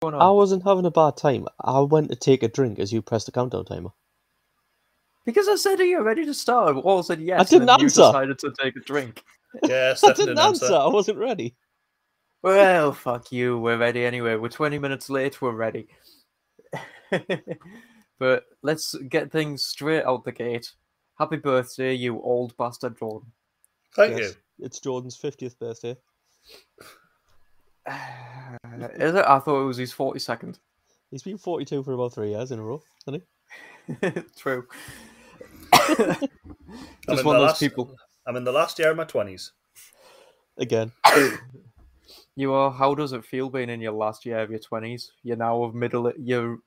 going I wasn't having a bad time. I went to take a drink as you pressed the countdown timer. Because I said, "Are you ready to start?" All said yes. I didn't then answer. You decided to take a drink. Yeah, I Stefan didn't didn't answer. answer. I wasn't ready. Well, fuck you. We're ready anyway. We're 20 minutes late. We're ready. but let's get things straight out the gate. Happy birthday, you old bastard Jordan. Thank Yes, It's Jordan's 50th birthday. Is it? I thought it was his 42nd. He's been 42 for about three years in a row, hasn't he? True. I'm Just in one of the those last- people. I'm in the last year of my twenties. Again. You are. How does it feel being in your last year of your 20s? You're now of middle. You're.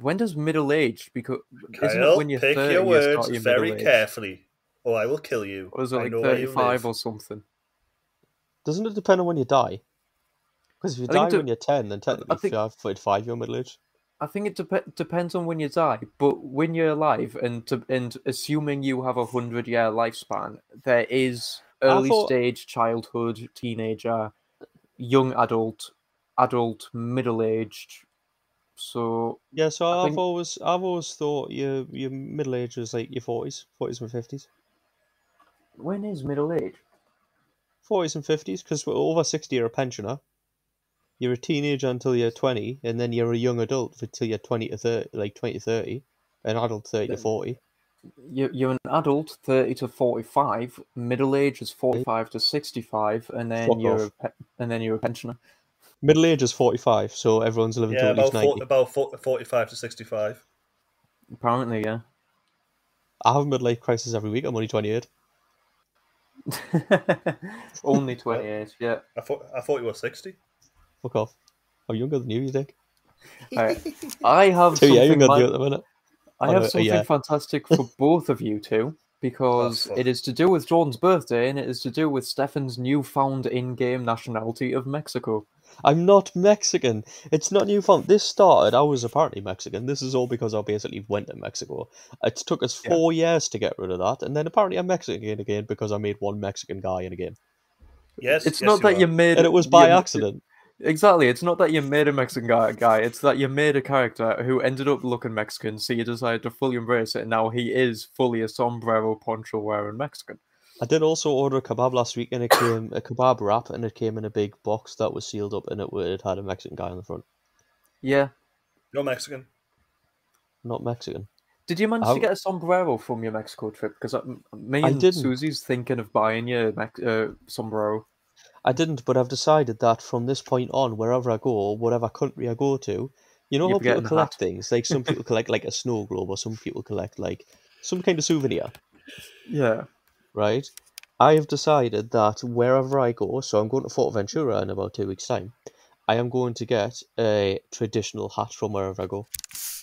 When does middle age? Because isn't it when you're pick 30 your words start your very carefully, or I will kill you. Or is it like know where you 35 or something? Doesn't it depend on when you die? Because if you I die it when you're 10, then technically think- if you're 45, you're middle aged. I think it dep- depends on when you die, but when you're alive and to, and assuming you have a hundred year lifespan, there is early thought- stage childhood, teenager, young adult, adult, middle aged. So Yeah, so I I've think- always I've always thought your your middle age was like your 40s, 40s and 50s. when is middle age? 40s and 50s, because we're over 60, you're a pensioner. You're a teenager until you're 20, and then you're a young adult until you're 20 to 30, like 20 to 30, an adult 30 to 40. You're, you're an adult, thirty to forty-five. Middle age is forty-five to sixty-five, and then Fuck you're off. a pe- and then you're a pensioner. Middle age is 45, so everyone's living Yeah, till at least about 90. 40, about 40, 45 to sixty-five. Apparently, yeah. I have a midlife crisis every week, I'm only 28. Only twenty-eight. Yeah. I thought I thought you were sixty. Fuck off. I'm younger than you, you think? Alright. I have Two something younger than you at the minute. I have something yeah. fantastic for both of you two because fuck. it is to do with Jordan's birthday and it is to do with Stefan's newfound in-game nationality of Mexico. I'm not Mexican. It's not newfound. This started, I was apparently Mexican. This is all because I basically went to Mexico. It took us Yeah. four years to get rid of that, and then apparently I'm Mexican again because I made one Mexican guy in a game. Yes, It's yes, not that are. you made And it was by accident. Exactly. It's not that you made a Mexican guy, guy. It's that you made a character who ended up looking Mexican, so you decided to fully embrace it, and now he is fully a sombrero poncho wearing Mexican. I did also order a kebab last week, and it came a kebab wrap, and it came in a big box that was sealed up, and it, it had a Mexican guy on the front. Yeah. You're Mexican. Not Mexican. Did you manage I- to get a sombrero from your Mexico trip? Because me and didn't. Susie's thinking of buying you a Mex- uh, sombrero. I didn't, but I've decided that from this point on, wherever I go, whatever country I go to, you know You're how people collect things? Like some people collect like a snow globe, or some people collect like some kind of souvenir, Yeah. right? I have decided that wherever I go, so I'm going to Fuerteventura in about two weeks' time, I am going to get a traditional hat from wherever I go,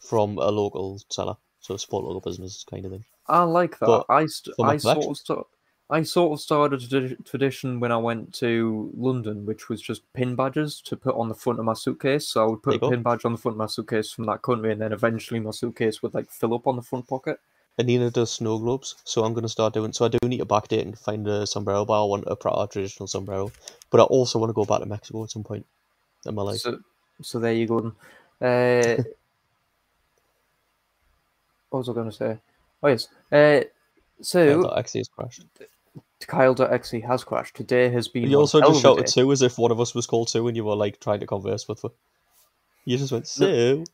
from a local seller, so a support local business kind of thing. I like that. But I st- I sort of I sort of started a tradition when I went to London, which was just pin badges to put on the front of my suitcase. So I would put a pin badge on the front of my suitcase from that country, and then eventually my suitcase would like fill up on the front pocket. And Anina does snow globes, so I'm going to start doing. So I do need to backdate and find a sombrero, but I want a proper traditional sombrero. But I also want to go back to Mexico at some point in my life. So, so there you go. Then. Uh, what was I going to say? Oh yes. Uh, so Kyle.exe has crashed. Kyle.exe has crashed. Today has been. You also just shouted. Sue as if one of us was called Sue and you were like trying to converse with her. You just went, Sue.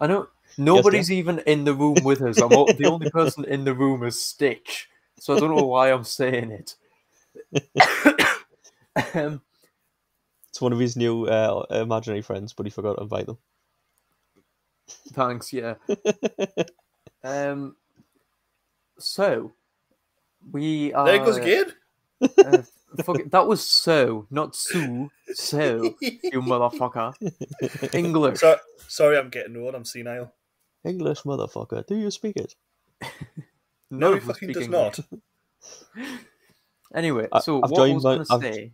I know nobody's even in the room with us. I'm o- the only person in the room is Stitch, so I don't know why I'm saying it. um, It's one of his new uh, imaginary friends, but he forgot to invite them. thanks, yeah. Um, so we are. There it goes again. uh, fuck it, that was so, not Sue. So, you motherfucker. English. So, sorry, I'm getting old. I'm senile. English motherfucker, do you speak it? No, he fucking does English. not. Anyway, I- so I've what I joined was my- going to I've- say.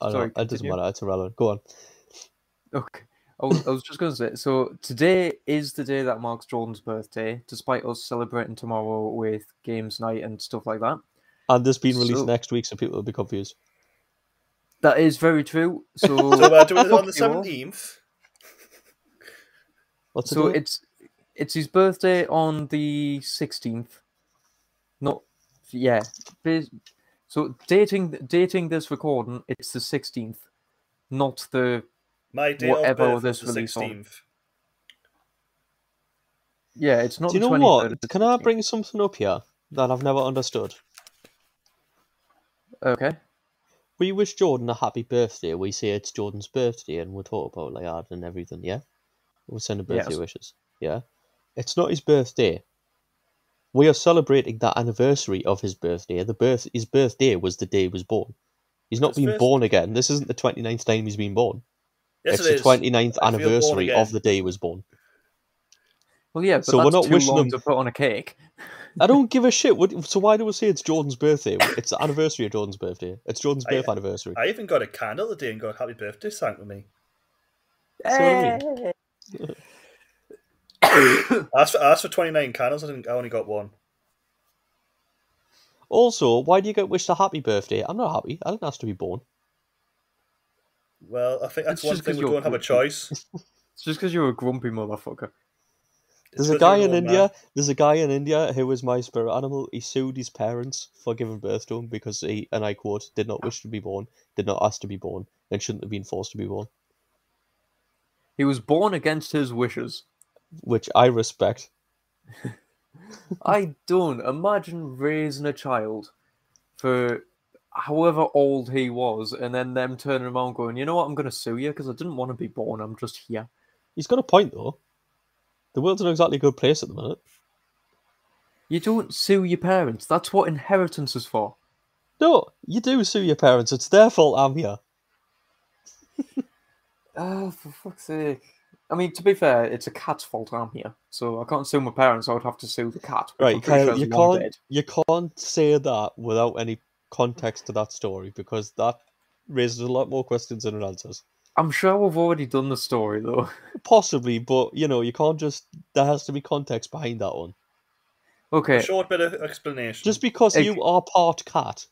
I don't Sorry, know, it doesn't matter, it's irrelevant. Go on. Okay. I was, I was just going to say, so today is the day that marks Jordan's birthday, despite us celebrating tomorrow with games night and stuff like that. And this being released So- next week, so people will be confused. That is very true. So, So we're doing it on the fuck you all. seventeenth. What's So it? it's it's his birthday on the sixteenth. Not yeah. So dating dating this recording, it's the sixteenth, not the My date Whatever of birth this is the release on. sixteenth. yeah. It's not. Do you the know 23rd, what? the Can I bring something up here that I've never understood? Okay. We wish Jordan a happy birthday. We say it's Jordan's birthday, and we talk about like that and everything. Yeah, we send him birthday Yes. wishes. Yeah, it's not his birthday. We are celebrating that anniversary of his birthday. The birth his birthday was the day he was born. He's not His been first- born again. This isn't the 29th time he's been born. Yes, it's it the is. 29th I anniversary of the day he was born. Well, yeah, but So we're not too wishing long him- to put on a cake. I don't give a shit. What, so why do we say it's Jordan's birthday? It's the anniversary of Jordan's birthday. It's Jordan's I- anniversary. I even got a candle the day and got happy birthday sang to me. So do. I asked for, I asked for twenty nine candles. I didn't. I only got one. Also, why do you get wished a happy birthday? I'm not happy. I didn't ask to be born. Well, I think that's It's one thing we don't have a choice. It's just because you're a grumpy motherfucker. It's There's a 'cause guy in an India. man. There's a guy in India who was my spirit animal. He sued his parents for giving birth to him because he, and I quote, did not wish to be born, did not ask to be born, and shouldn't have been forced to be born. He was born against his wishes. Which I respect. I don't imagine raising a child for however old he was, and then them turning around going, "You know what? I'm going to sue you because I didn't want to be born. I'm just here." He's got a point though. The world's not exactly a good place at the minute. You don't sue your parents. That's what inheritance is for. No, you do sue your parents. It's their fault I'm here. Oh, for fuck's sake! I mean, to be fair, it's a cat's fault I'm here, so I can't sue my parents. I would have to sue the cat. Right, Kyle, sure you can't dead. you can't say that without any context to that story because that raises a lot more questions than it answers. I'm sure we've already done the story though. Possibly, but you know, you can't just there has to be context behind that one. Okay. A Okay, short bit of explanation. Just because Ec- you are part cat,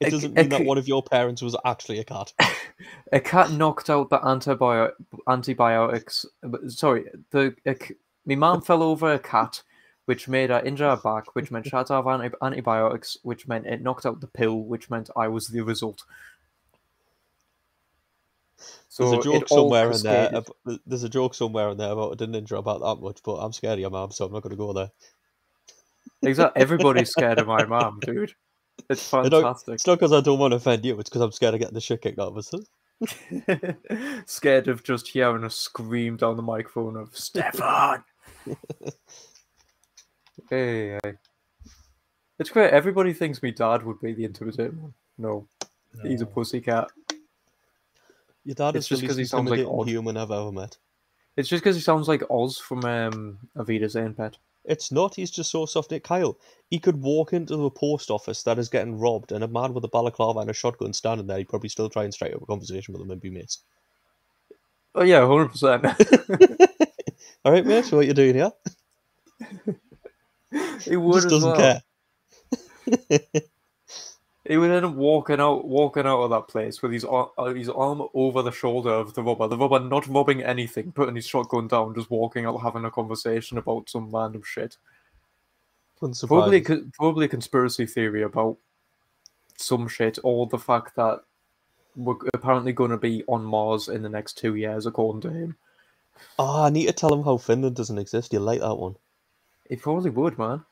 it Ec- doesn't mean that one of your parents was actually a cat. a cat knocked out the antibio- antibiotics. Sorry, the a c my mum fell over a cat, which made her injure her back, which meant she had to have anti- antibiotics, which meant it knocked out the pill, which meant I was the result. So There's a joke somewhere in there. cascaded. ab- There's a joke somewhere in there about it didn't injure about that much, but I'm scared of your mum, so I'm not going to go there. Exactly. Everybody's scared of my mum, dude. It's fantastic. It's not because I don't want to offend you. It's because I'm scared of getting the shit kicked out of us. scared of just hearing a scream down the microphone of Stefan. Hey, hey. It's great. Everybody thinks me dad would be the intimidating one. No, he's a No. pussycat. Your dad It's is just because he sounds like odd. human I've ever met. It's just because he sounds like Oz from um, Avita Zane Pet. It's not. He's just so soft. Nick Kyle. He could walk into the post office that is getting robbed, and a man with a balaclava and a shotgun standing there. He'd probably still try and strike up a conversation with him and be mates. Oh yeah, hundred percent. All right, mate. So what you doing here? He would just as doesn't well. care. He would end up walking out, walking out of that place with his ar- uh, his arm over the shoulder of the robber. The robber not robbing anything, putting his shotgun down, just walking out, having a conversation about some random shit. Probably, probably a conspiracy theory about some shit, or the fact that we're apparently going to be on Mars in the next two years, according to him. Oh, I need to tell him how Finland doesn't exist. You'll like that one. He probably would, man.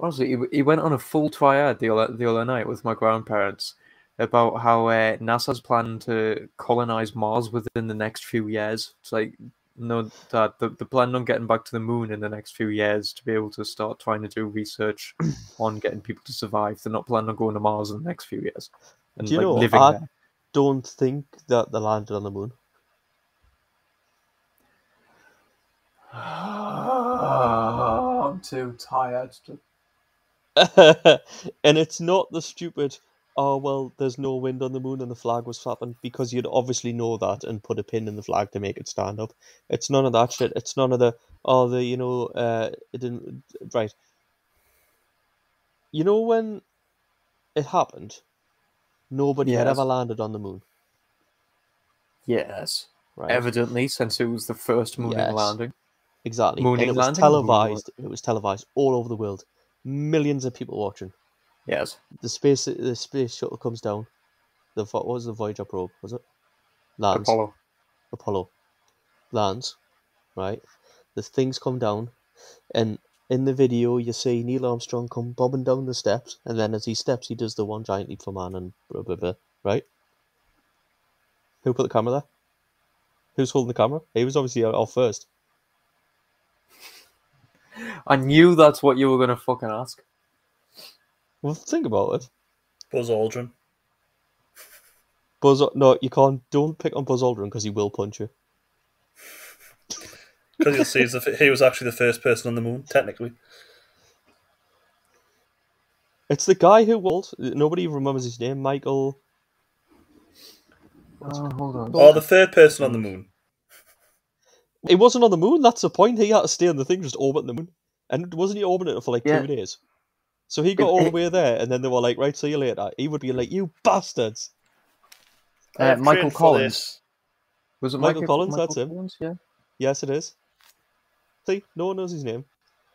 Honestly, he, he went on a full triad the other, the other night with my grandparents about how uh, NASA's planning to colonize Mars within the next few years. It's like, no, that the, the plan on getting back to the moon in the next few years to be able to start trying to do research on getting people to survive. They're not planning on going to Mars in the next few years and Do you like know, living I- there. Don't think that they landed on the moon. I'm too tired to and it's not the stupid, oh, well, there's no wind on the moon and the flag was flapping because you'd obviously know that and put a pin in the flag to make it stand up. It's none of that shit. It's none of the, oh, the, you know, uh, it didn't, right. You know when it happened, Nobody had ever landed on the moon. Yes. Right. Evidently, since it was the first moon Yes. landing. Exactly. Mooning and it was landing, televised. It was televised all over the world. Millions of people watching. Yes. The space the space shuttle comes down. The what was the Voyager probe? Was it? Lands. Apollo. Apollo. Lands. Right. The things come down, and in the video you see Neil Armstrong come bobbing down the steps, and then as he steps, he does the one giant leap for man and blah blah blah. Right. Who put the camera there? Who's holding the camera? He was obviously off first. I knew that's what you were gonna fucking ask. Well, think about it. Buzz Aldrin. Buzz, no, you can't. Don't pick on Buzz Aldrin because he will punch you. Because you'll see the he was actually the first person on the moon, technically. It's the guy who was. Nobody remembers his name. Michael. Oh, hold on. Or the third person on the moon. He wasn't on the moon. That's the point. He had to stay on the thing, just orbit the moon, and wasn't he orbiting it for like Yeah. two days? So he got all the way there, and then they were like, "Right, see you later." He would be like, "You bastards!" I Uh, Michael Collins. this. Was it Michael Michael, Collins, Michael that's him. Collins? Yeah. Yes, it is. See, no one knows his name.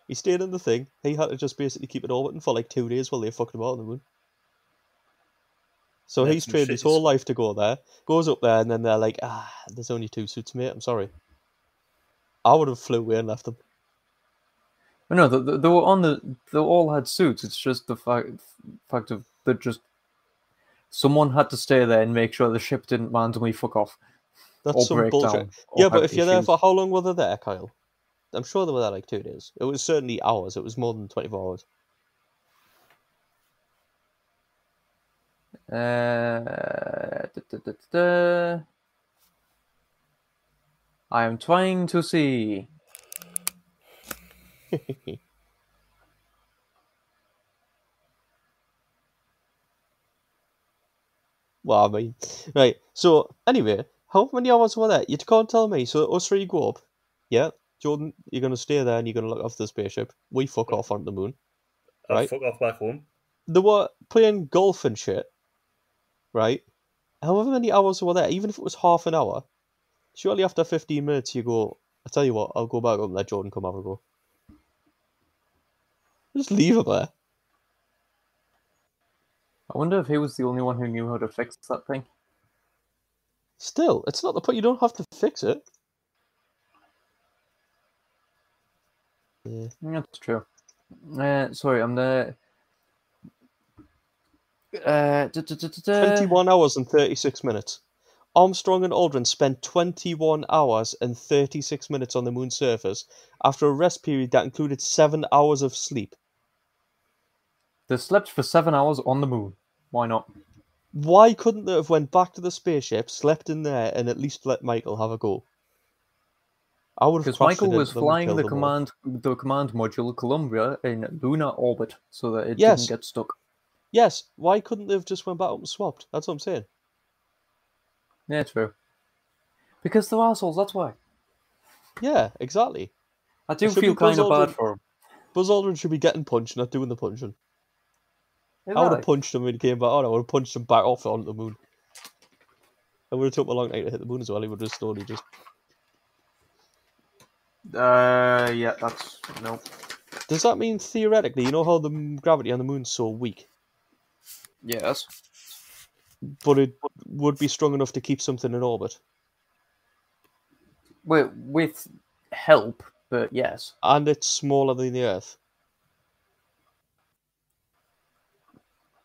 He stayed in the thing. He had to just basically keep it orbiting for like two days while they fucked him out on the moon. So That's he's trained his whole life to go there. Goes up there, and then they're like, "Ah, there's only two suits, mate. I'm sorry." I would have flew away and left them. No, they, they were on the. They all had suits. It's just the fact fact of that just someone had to stay there and make sure the ship didn't randomly fuck off That's some bullshit. Yeah, but if you're there for how long were they there, Kyle? I'm sure they were there like two days. It was certainly hours. It was more than 24 hours. Uh, da, da, da. I am trying to see. well, I mean, right. So anyway, how many hours were there? You can't tell me. So us three go up. Yeah, Jordan, you're gonna stay there and you're gonna look after the spaceship. We fuck off onto the moon. I Right. fuck off back home. They were playing golf and shit. Right. However many hours were there, even if it was half an hour, surely after 15 minutes you go. I tell you what, I'll go back up and let Jordan come have a go. Just leave him there. I wonder if he was the only one who knew how to fix that thing. Still, it's not the point. You don't have to fix it. Yeah. That's true. Uh, sorry, I'm the. Uh, da, da, da. 21 hours and 36 minutes. Armstrong and Aldrin spent 21 hours and 36 minutes on the moon's surface after a rest period that included 7 hours of sleep. They slept for seven hours on the moon. Why not? Why couldn't they have went back to the spaceship, slept in there, and at least let Michael have a go? I would have Because Michael was into them and flying the them all. command the command module Columbia in lunar orbit so that it Yes. didn't get stuck. Yes, why couldn't they have just went back up and swapped? That's what I'm saying. Yeah, true. Because they're assholes. That's why. Yeah, exactly. I do feel be Buzz kind of bad Aldrin. for him. Buzz Aldrin should be getting punched, not doing the punching. I would have punched him when he came back on. I would have punched him back off onto the moon. It would have took him a long time to hit the moon as well. He would have just slowly just. Uh, yeah, that's no. Does that mean theoretically, you know how the gravity on the moon's so weak, Yes. But it would be strong enough to keep something in orbit, With with help, but yes. and it's smaller than the Earth.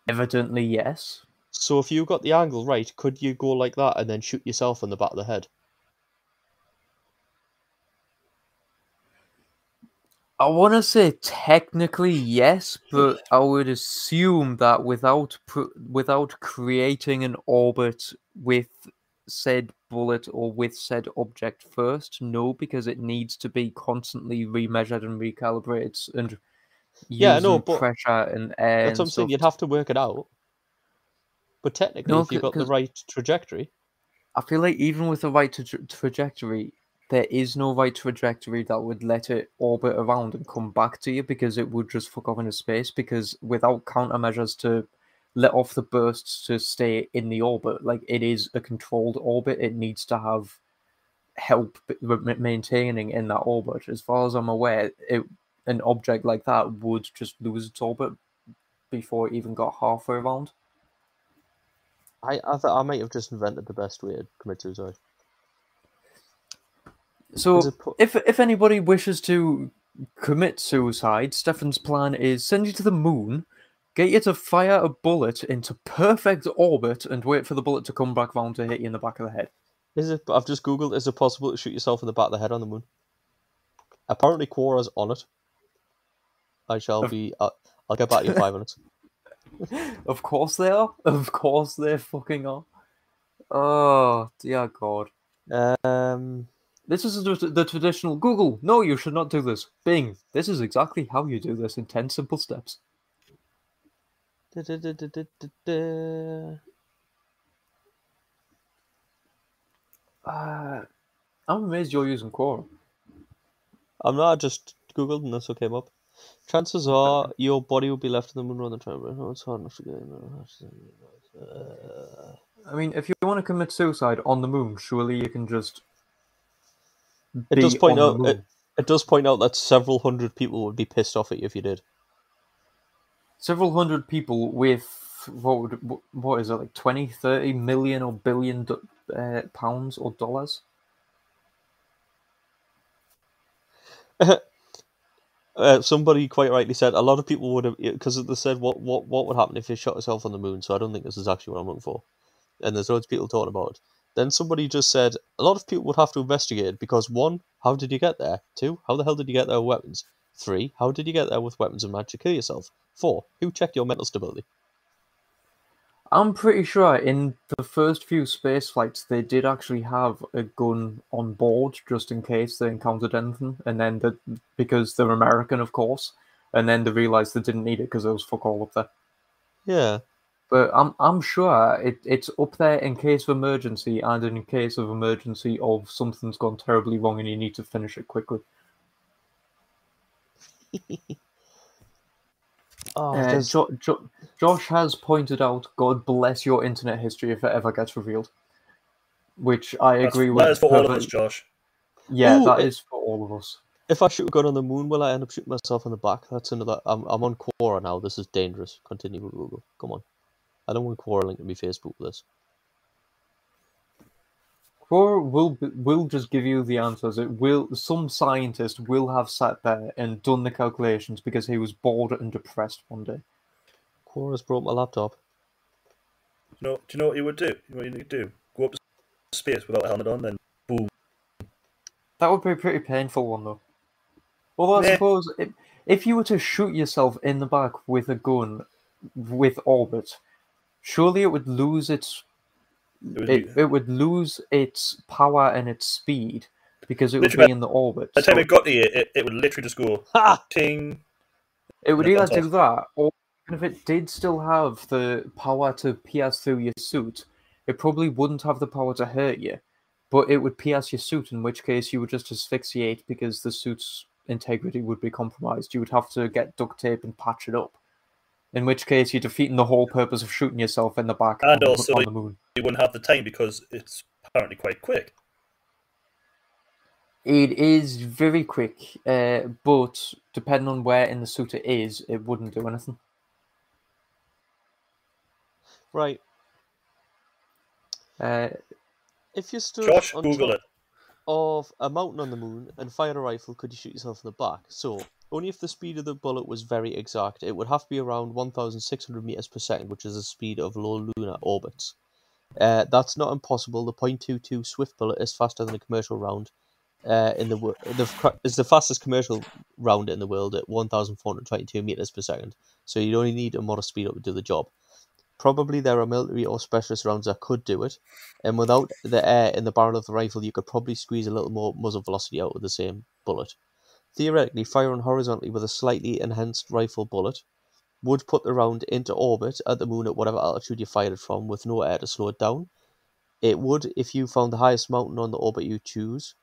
Evidently, yes. So if you got the angle right, could you go like that and then shoot yourself in the back of the head? I want to say technically yes, but I would assume that without pr- without creating an orbit with said bullet or with said object first, no, because it needs to be constantly remeasured and recalibrated and Yeah, no, but pressure and air. That's what I'm and saying. stuff You'd have to work it out. But technically, No, if you got the right trajectory, I feel like even with the right tra- trajectory, there is no right trajectory that would let it orbit around and come back to you because it would just fuck off into space. Because without countermeasures to let off the bursts to stay in the orbit. Like it is a controlled orbit. It needs to have help maintaining in that orbit. As far as I'm aware, it, an object like that would just lose its orbit before it even got halfway around. I I, th- I might have just invented the best way to commit suicide. So if if anybody wishes to commit suicide, Stefan's plan is send you to the moon, get you to fire a bullet into perfect orbit, and wait for the bullet to come back round to hit you in the back of the head. Is it? I've just googled. Is it possible to shoot yourself in the back of the head on the moon? Apparently, Quora's on it. I shall be. Uh, I'll get back to you in five minutes. Of course they are. Of course they fucking are. Oh dear God. Um, This is the, the traditional Google. No, you should not do this. Bing. This is exactly how you do this in ten simple steps. da-da-da-da-da-da. Uh, I'm amazed you're using Quora. I'm not I just googled and this what came up. Chances are your body will be left in the moon on the time. No, it's hard enough to get. in. Uh, I mean, if you want to commit suicide on the moon, surely you can just. It does point out- moon. it does point out that several hundred people would be pissed off at you if you did. several hundred people with what would what is it like 20 30 million or billion uh, pounds or dollars Uh, somebody quite rightly said a lot of people would have because they said what, what what would happen if you shot yourself on the moon. So I don't think this is actually what I'm looking for. And there's loads of people talking about it. Then somebody just said a lot of people would have to investigate it because one, how did you get there? Two, how the hell did you get there with weapons? Three, how did you get there with weapons and manage to kill yourself? Four, who checked your mental stability? i'm pretty sure in the first few space flights they did actually have a gun on board just in case they encountered anything and then the, because they're american of course and then they realized they didn't need it because there was fuck all up there Yeah, but i'm i'm sure it, it's up there in case of emergency and in case of emergency of something's gone terribly wrong and you need to finish it quickly oh, Uh, jo- jo- Josh has pointed out, God bless your internet history if it ever gets revealed. Which I That's, agree with. that is for all of us, Josh. Yeah, Ooh, that it- is for all of us. if I shoot a gun on the moon, will I end up shooting myself in the back? That's another. I'm I'm on Quora now. This is dangerous. Continue Google. Come on. I don't want Quora linking me Facebook with this. Quora will will just give you the answers. It will. Some scientist will have sat there and done the calculations because he was bored and depressed one day. Quora's brought my laptop. Do you know? Do you know what you would do? You know what you need to do? Go up to space without a helmet on, then boom. That would be a pretty painful one, though. Although I Yeah. suppose if, if you were to shoot yourself in the back with a gun with orbit, surely it would lose its It would it, it would lose its power and its speed because it would Literally, be in the orbit. By the time So it got you, it, it would literally just go Ha! ting. it would either do that, or even if it did still have the power to pierce through your suit, it probably wouldn't have the power to hurt you, but it would pierce your suit. In which case, you would just asphyxiate because the suit's integrity would be compromised. You would have to get duct tape and patch it up. In which case, you're defeating the whole purpose of shooting yourself in the back And on, also- on the moon. You wouldn't have the time because it's apparently quite quick. It is very quick, uh, but depending on where in the suit it is, it wouldn't do anything. Right. Uh, If you stood Josh, on Google top it. of a mountain on the moon and fired a rifle, could you shoot yourself in the back? So, only if the speed of the bullet was very exact. It would have to be around 1,600 meters per second, which is the speed of low lunar orbits. Uh, that's not impossible. The .22 Swift bullet is faster than a commercial round. Uh, in the the is the fastest commercial round in the world at 1,422 meters per second. So you only need a modest speed up to do the job. Probably there are military or specialist rounds that could do it, and without the air in the barrel of the rifle, you could probably squeeze a little more muzzle velocity out with the same bullet. Theoretically, firing horizontally with a slightly enhanced rifle bullet would put the round into orbit at the moon at whatever altitude you fired it from with no air to slow it down. It would if you found the highest mountain on the orbit you choose.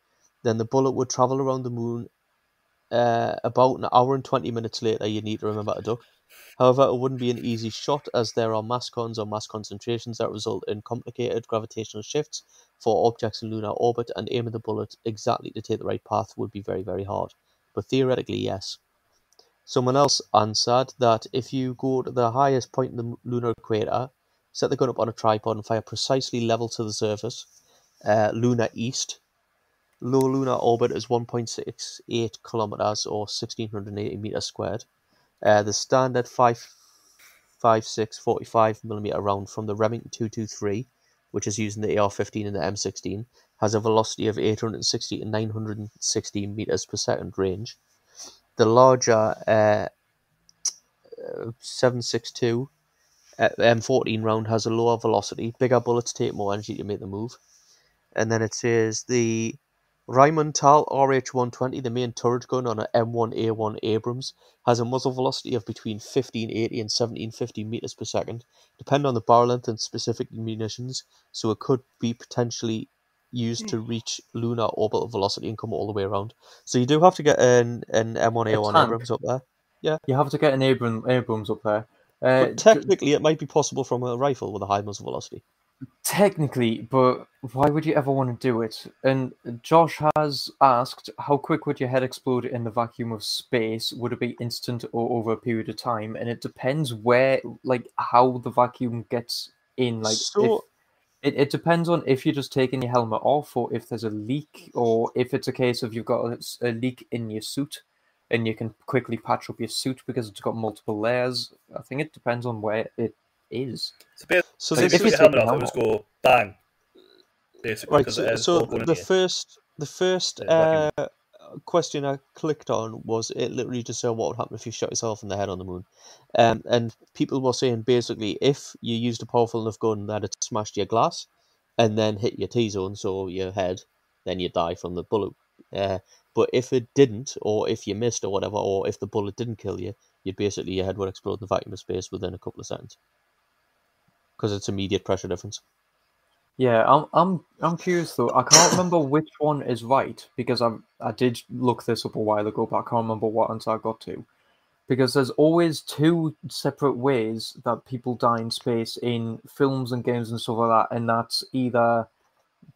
Then the bullet would travel around the moon uh, about an hour and 20 minutes later. You need to remember to duck. However, it wouldn't be an easy shot as there are mascons or mass concentrations that result in complicated gravitational shifts for objects in lunar orbit, and aiming the bullet exactly to take the right path would be very, very hard. But theoretically, yes. Someone else answered that if you go to the highest point in the lunar equator, set the gun up on a tripod and fire precisely level to the surface, uh, lunar east, low lunar orbit is 1.68 kilometers or 1680 meters squared. Uh, the standard 5.56 45 millimeter round from the Remington 223, which is using the AR-15 and the M16, has a velocity of 860 to 960 meters per second range. The larger uh, 762 uh, M14 round has a lower velocity. Bigger bullets take more energy to make the move. And then it says the Rheinmetall RH120, the main turret gun on an M1A1 Abrams, has a muzzle velocity of between 1580 and 1750 meters per second, depending on the barrel length and specific munitions, so it could be potentially used to reach lunar orbital velocity and come all the way around. So you do have to get an, an M1A1. Abrams up there. Yeah, you have to get an Abram, Abrams up there. Uh, But technically, it might be possible from a rifle with a high muzzle velocity. Technically, but why would you ever want to do it? And Josh has asked, how quick would your head explode in the vacuum of space? Would it be instant or over a period of time? And it depends where, like, how the vacuum gets in. Like, if, So- it, it depends on if you're just taking your helmet off, or if there's a leak, or if it's a case of you've got a leak in your suit, and you can quickly patch up your suit because it's got multiple layers. I think it depends on where it is. So basically, So so if if you it's take your a helmet off, it would just go bang. Basically, Right, because so, it so the first the first Yeah, uh, question I clicked on was it literally just said what would happen if you shot yourself in the head on the moon, um, and people were saying basically if you used a powerful enough gun that it smashed your glass, and then hit your T zone, so your head, then you die from the bullet. Uh, but if it didn't, or if you missed, or whatever, or if the bullet didn't kill you, you'd basically your head would explode in the vacuum of space within a couple of seconds, because it's immediate pressure difference. Yeah, I'm I'm I'm curious though. I can't remember which one is right because I I did look this up a while ago, but I can't remember what answer I got to. Because there's always two separate ways that people die in space in films and games and stuff like that, and that's either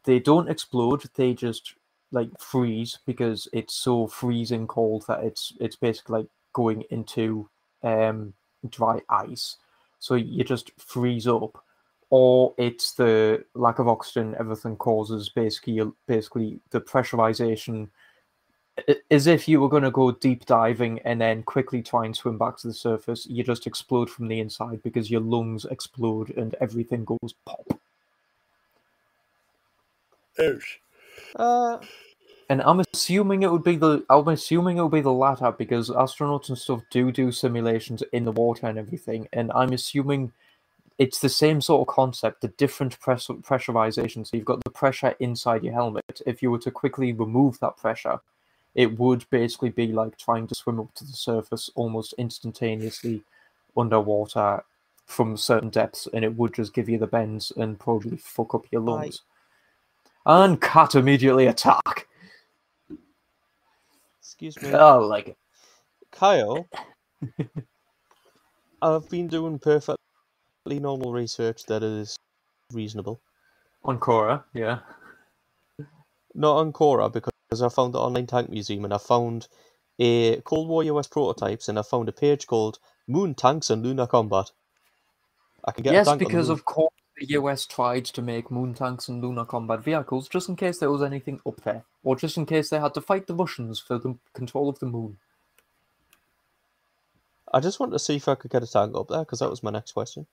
they don't explode, they just like freeze because it's so freezing cold that it's it's basically like going into um dry ice. So you just freeze up or it's the lack of oxygen everything causes basically basically the pressurization. As if you were going to go deep diving and then quickly try and swim back to the surface you just explode from the inside because your lungs explode and everything goes pop. Ouch. Uh, and i'm assuming it would be the i'm assuming it would be the latter because astronauts and stuff do do simulations in the water and everything and i'm assuming it's the same sort of concept, the different press- pressurization. So you've got the pressure inside your helmet. If you were to quickly remove that pressure, it would basically be like trying to swim up to the surface almost instantaneously underwater from certain depths, and it would just give you the bends and probably fuck up your lungs. And cat immediately attack. excuse me. Oh, like it. Kyle, I've been doing perfectly normal research that is reasonable. on Quora, yeah. Not on Quora because I found the online tank museum and I found a Cold War US prototypes and I found a page called Moon Tanks and Lunar Combat. I can get a yes, tank on the because of course the US tried to make moon tanks and lunar combat vehicles just in case there was anything up there, or just in case they had to fight the Russians for the control of the moon. I just wanted to see if I could get a tank up there because that was my next question.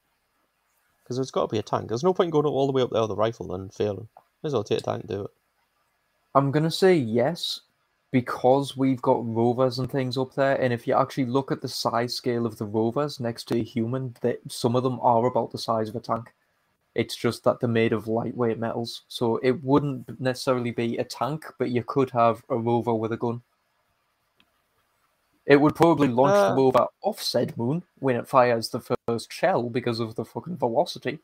Because there's got to be a tank. There's no point going all the way up there with a rifle and failing. May as well take a tank and do it. I'm gonna say yes because we've got rovers and things up there, and if you actually look at the size scale of the rovers next to a human, that some of them are about the size of a tank. It's just that they're made of lightweight metals, so it wouldn't necessarily be a tank, but you could have a rover with a gun. It would probably launch Uh, the rover off said moon when it fires the first shell because of the fucking velocity.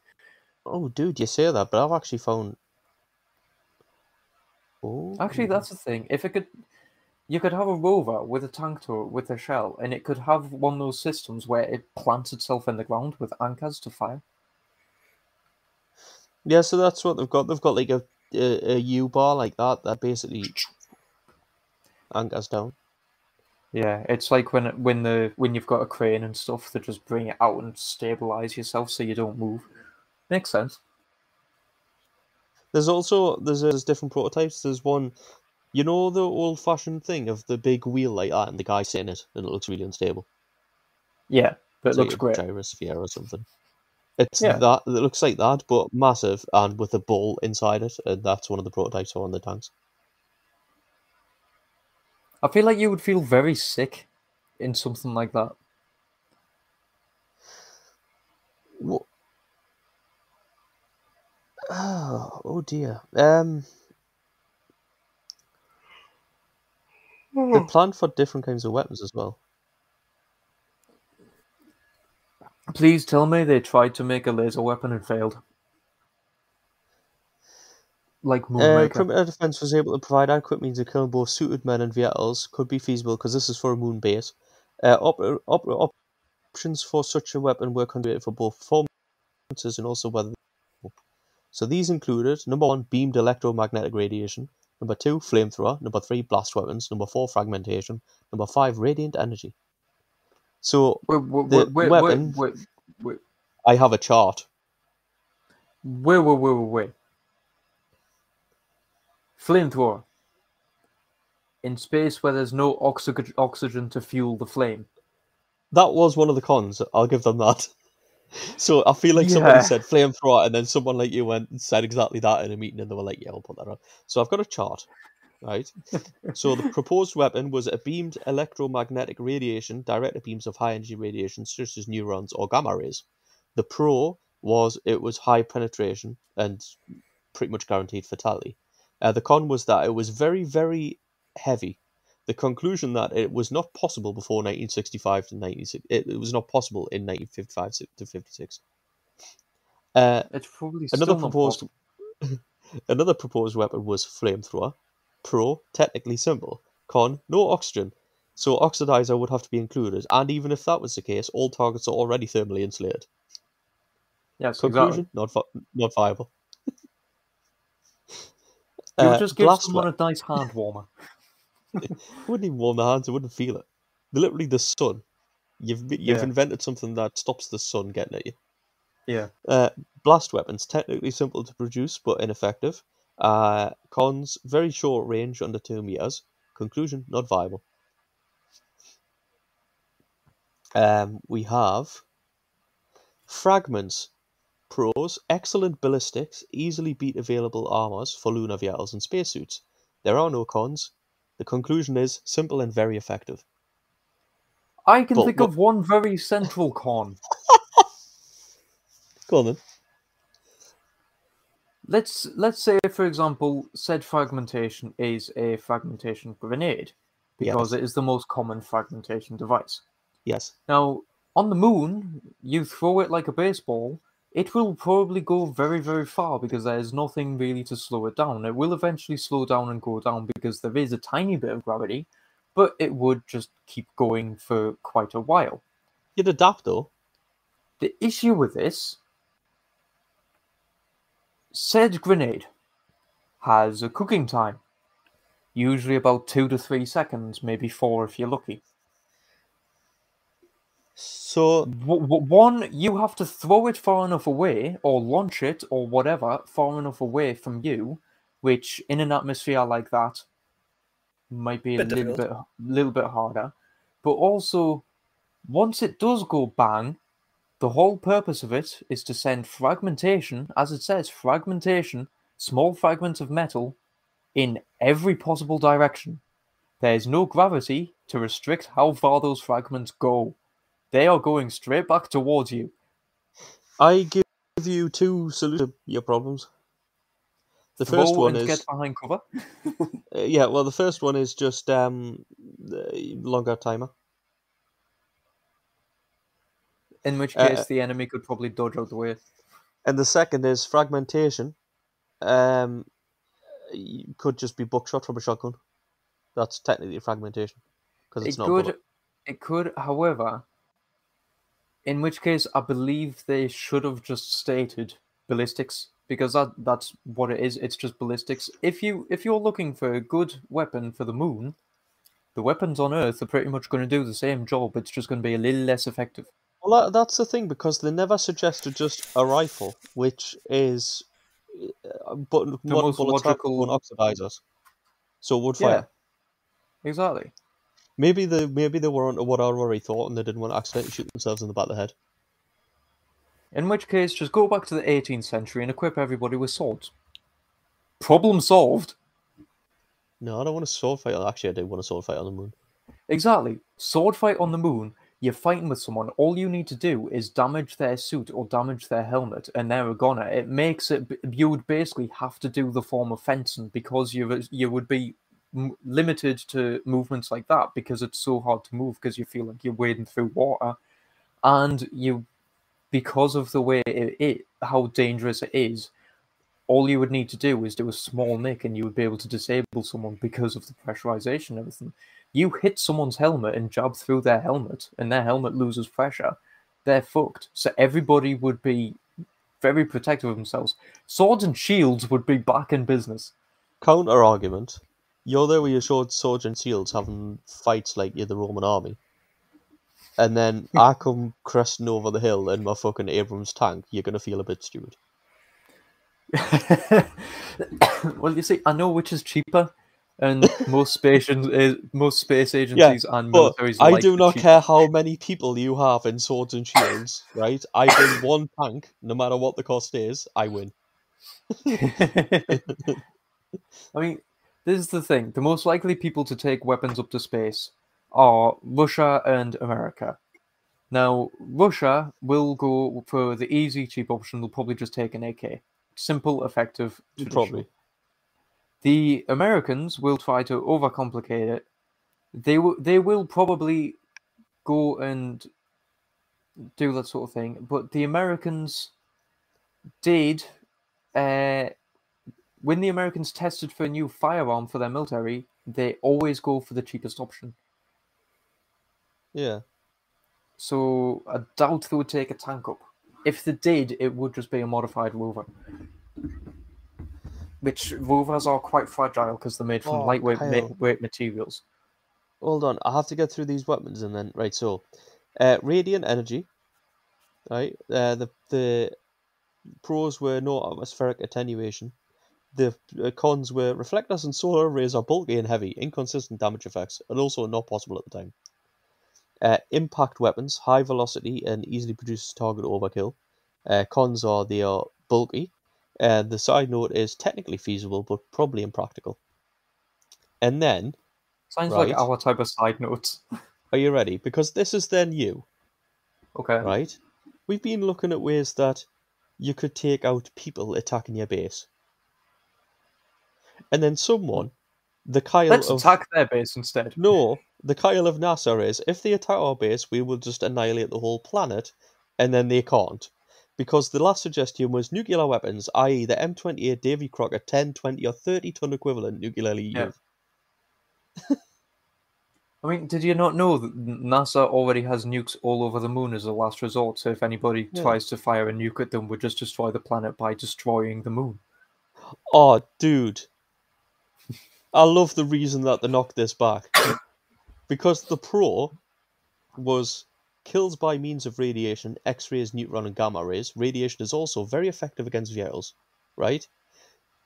Oh, dude, you say that, but I've actually found. Oh, Actually, that's the thing. If it could, you could have a rover with a tank turret with a shell, and it could have one of those systems where it plants itself in the ground with anchors to fire. Yeah, so that's what they've got. They've got like a a, a U bar like that that basically anchors down. Yeah, it's like when when the when you've got a crane and stuff to just bring it out and stabilize yourself so you don't move. Makes sense. There's also there's, there's different prototypes. There's one, you know, the old fashioned thing of the big wheel like that, and the guy sitting it, and it looks really unstable. Yeah, but it It's looks like great. a gyrosphere or something. It's Yeah. that it looks like that, but massive and with a ball inside it, and that's one of the prototypes on the tanks. I feel like you would feel very sick in something like that. What? Oh, oh dear. Um, they planned for different kinds of weapons as well. Please tell me they tried to make a laser weapon and failed. Like Uh, Moonraker. Criminal Air Defense was able to provide adequate means of killing both suited men and vehicles. Could be feasible because this is for a moon base. Uh, op- op- op- options for such a weapon were considered for both performances and also whether. So these included number one, beamed electromagnetic radiation. Number two, flamethrower. Number three, blast weapons. Number four, fragmentation. Number five, radiant energy. So wait, wait, the wait, weapon- I have a chart. wait, wait, wait, wait, wait. Flamethrower. In space where there's no oxygen, oxygen to fuel the flame. That was one of the cons. I'll give them that. So I feel like Yeah. somebody said flamethrower, and then someone like you went and said exactly that in a meeting, and they were like, "Yeah, I'll put that on." So I've got a chart, right? so the proposed weapon was a beamed electromagnetic radiation directed beams of high energy radiation, such as neutrons or gamma rays. The pro was it was high penetration and pretty much guaranteed fatality. Uh, the con was that it was very, very heavy. The conclusion that it was not possible before 1965 to 1960, it, it was not possible in 1955 to 56. Uh, It's probably another proposed another proposed weapon was flamethrower. Pro, technically simple. Con, no oxygen. So oxidizer would have to be included, and even if that was the case, all targets are already thermally insulated. Yes, Conclusion: exactly. not not viable. You Uh, would just give blast someone a nice hand warmer. wouldn't even warm the hands. They wouldn't feel it. Literally the sun. You've you've Yeah. invented something that stops the sun getting at you. Yeah. Uh, blast weapons technically simple to produce but ineffective. Uh, cons very short range under two meters. Conclusion not viable. Um, we have fragments. Pros excellent ballistics, easily beat available armors for lunar vehicles and spacesuits. There are no cons. The conclusion is simple and very effective. I can But think what- of one very central con. Go on then. Let's let's say, for example, said fragmentation is a fragmentation grenade because it is the most common fragmentation device. Yes. Now, on the moon, you throw it like a baseball, it will probably go very, very far because there's nothing really to slow it down. It will eventually slow down and go down because there is a tiny bit of gravity, but it would just keep going for quite a while. You'd adapt though. The issue with this said grenade has a cooking time, usually about two to three seconds, maybe four if you're lucky. So W- w- one, you have to throw it far enough away, or launch it, or whatever, far enough away from you, which in an atmosphere like that might be a Bit little bit, little bit harder. But also, once it does go bang, the whole purpose of it is to send fragmentation, as it says, fragmentation, small fragments of metal, in every possible direction. There is no gravity to restrict how far those fragments go. They are going straight back towards you. I give you two solutions to your problems. The first one is get behind cover. uh, yeah. Well, the first one is just um, longer timer. In which Uh, case, the enemy could probably dodge out the way. And the second is fragmentation. Um, you could just be buckshot from a shotgun. That's technically fragmentation because it's it not. could, bullet. it could, however, in which case I believe they should have just stated ballistics because that that's what it is. It's just ballistics. If you if you're looking for a good weapon for the moon, the weapons on Earth are pretty much going to do the same job. It's just going to be a little less effective. Well, that, that's the thing because they never suggested just a rifle, which is, uh, but one most bullet logical- won't oxidize us, so it would Yeah. fire. Exactly. Maybe they maybe they were onto what I already thought, and they didn't want to accidentally shoot themselves in the back of the head. In which case, just go back to the 18th century and equip everybody with swords. Problem solved. No, I don't want a sword fight. Actually, I do want a sword fight on the moon. Exactly. Sword fight on the moon. You're fighting with someone. All you need to do is damage their suit or damage their helmet, and they're a goner. It makes it. You would basically have to do the form of fencing because you you would be limited to movements like that because it's so hard to move because you feel like you're wading through water, and you because of the way it, it how dangerous it is. All you would need to do is do a small nick, and you would be able to disable someone because of the pressurization and everything you hit someone's helmet and jab through their helmet and their helmet loses pressure, they're fucked. So everybody would be very protective of themselves. Swords and shields would be back in business. Counter argument: You're there with your sword, swords and shields, having fights like you're the Roman army, and then I come cresting over the hill in my fucking Abrams tank. You're gonna feel a bit stupid. well, you see, I know which is cheaper, and most space uh, most space agencies and But militaries. I like do not cheap- care how many people you have in swords and shields, right? I win one tank, no matter what the cost is, I win. I mean, this is the thing. The most likely people to take weapons up to space are Russia and America. Now, Russia will go for the easy, cheap option. They'll probably just take an AK. Simple, effective, traditional. Probably. The Americans will try to overcomplicate it. They will. They will probably go and do that sort of thing. But the Americans did. Uh, when the Americans tested for a new firearm for their military, they always go for the cheapest option. Yeah. So I doubt they would take a tank up. If they did, it would just be a modified rover. Which rovers are quite fragile because they're made from Oh, lightweight ma- weight materials. Hold on, I have to get through these weapons and then right. So, uh, radiant energy. Right. Uh, the the pros were no atmospheric attenuation. The uh, cons were reflectors and solar arrays are bulky and heavy, inconsistent damage effects, and also not possible at the time. Uh, impact weapons, high velocity and easily produces target overkill. Uh, cons are they are bulky. And the side note is technically feasible, but probably impractical. And then, Sounds Right. like our type of side notes. are you ready? Because this is then you. Okay. right? We've been looking at ways that you could take out people attacking your base. And then someone, the Kyle Let's of attack their base instead. no, the Kyle of NASA is if they attack our base, we will just annihilate the whole planet, and then they can't. Because the last suggestion was nuclear weapons, i.e., the M28 Davy Crockett 10, 20, or 30 ton equivalent nuclearly Yeah. used. I mean, did you not know that NASA already has nukes all over the moon as a last resort? So if anybody Yeah. tries to fire a nuke at them, would just destroy the planet by destroying the moon. Oh, dude. I love the reason that they knocked this back. because the pro was kills by means of radiation, X rays, neutron, and gamma rays. Radiation is also very effective against vehicles, right?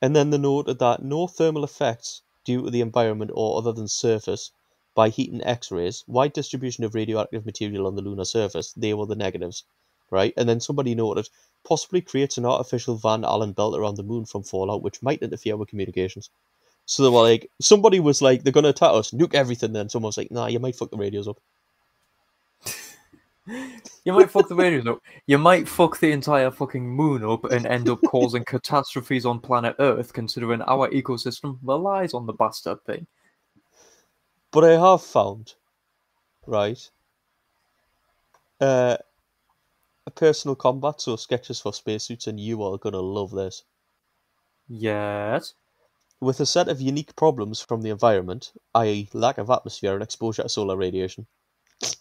And then they noted that no thermal effects due to the environment or other than surface by heat and X rays, wide distribution of radioactive material on the lunar surface, they were the negatives, right? And then somebody noted possibly creates an artificial Van Allen belt around the moon from fallout, which might interfere with communications. So they were like, somebody was like, they're gonna attack us, nuke everything. Then someone was like, nah, you might fuck the radios up. You might fuck the radios up. You might fuck the entire fucking moon up and end up causing catastrophes on planet Earth, considering our ecosystem relies on the bastard thing. But I have found, right, uh, a personal combat, so sketches for spacesuits, and you are gonna love this. Yes. With a set of unique problems from the environment, i.e., lack of atmosphere and exposure to solar radiation.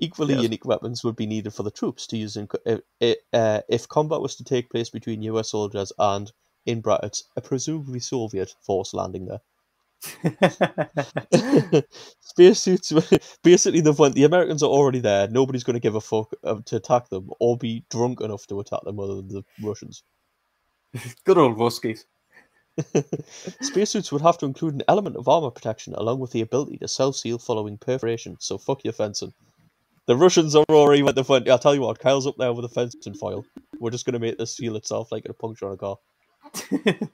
Equally Yes. unique weapons would be needed for the troops to use in, uh, if combat was to take place between US soldiers and, in brackets, a presumably Soviet force landing there. Spacesuits, basically, they've went, the Americans are already there, nobody's going to give a fuck uh, to attack them or be drunk enough to attack them other than the Russians. Good old Ruskies. Spacesuits would have to include an element of armor protection along with the ability to self seal following perforation, so fuck your fencing. The Russians are already went the front. I'll tell you what, Kyle's up there with the fencing foil. We're just going to make this seal itself like a puncture on a car.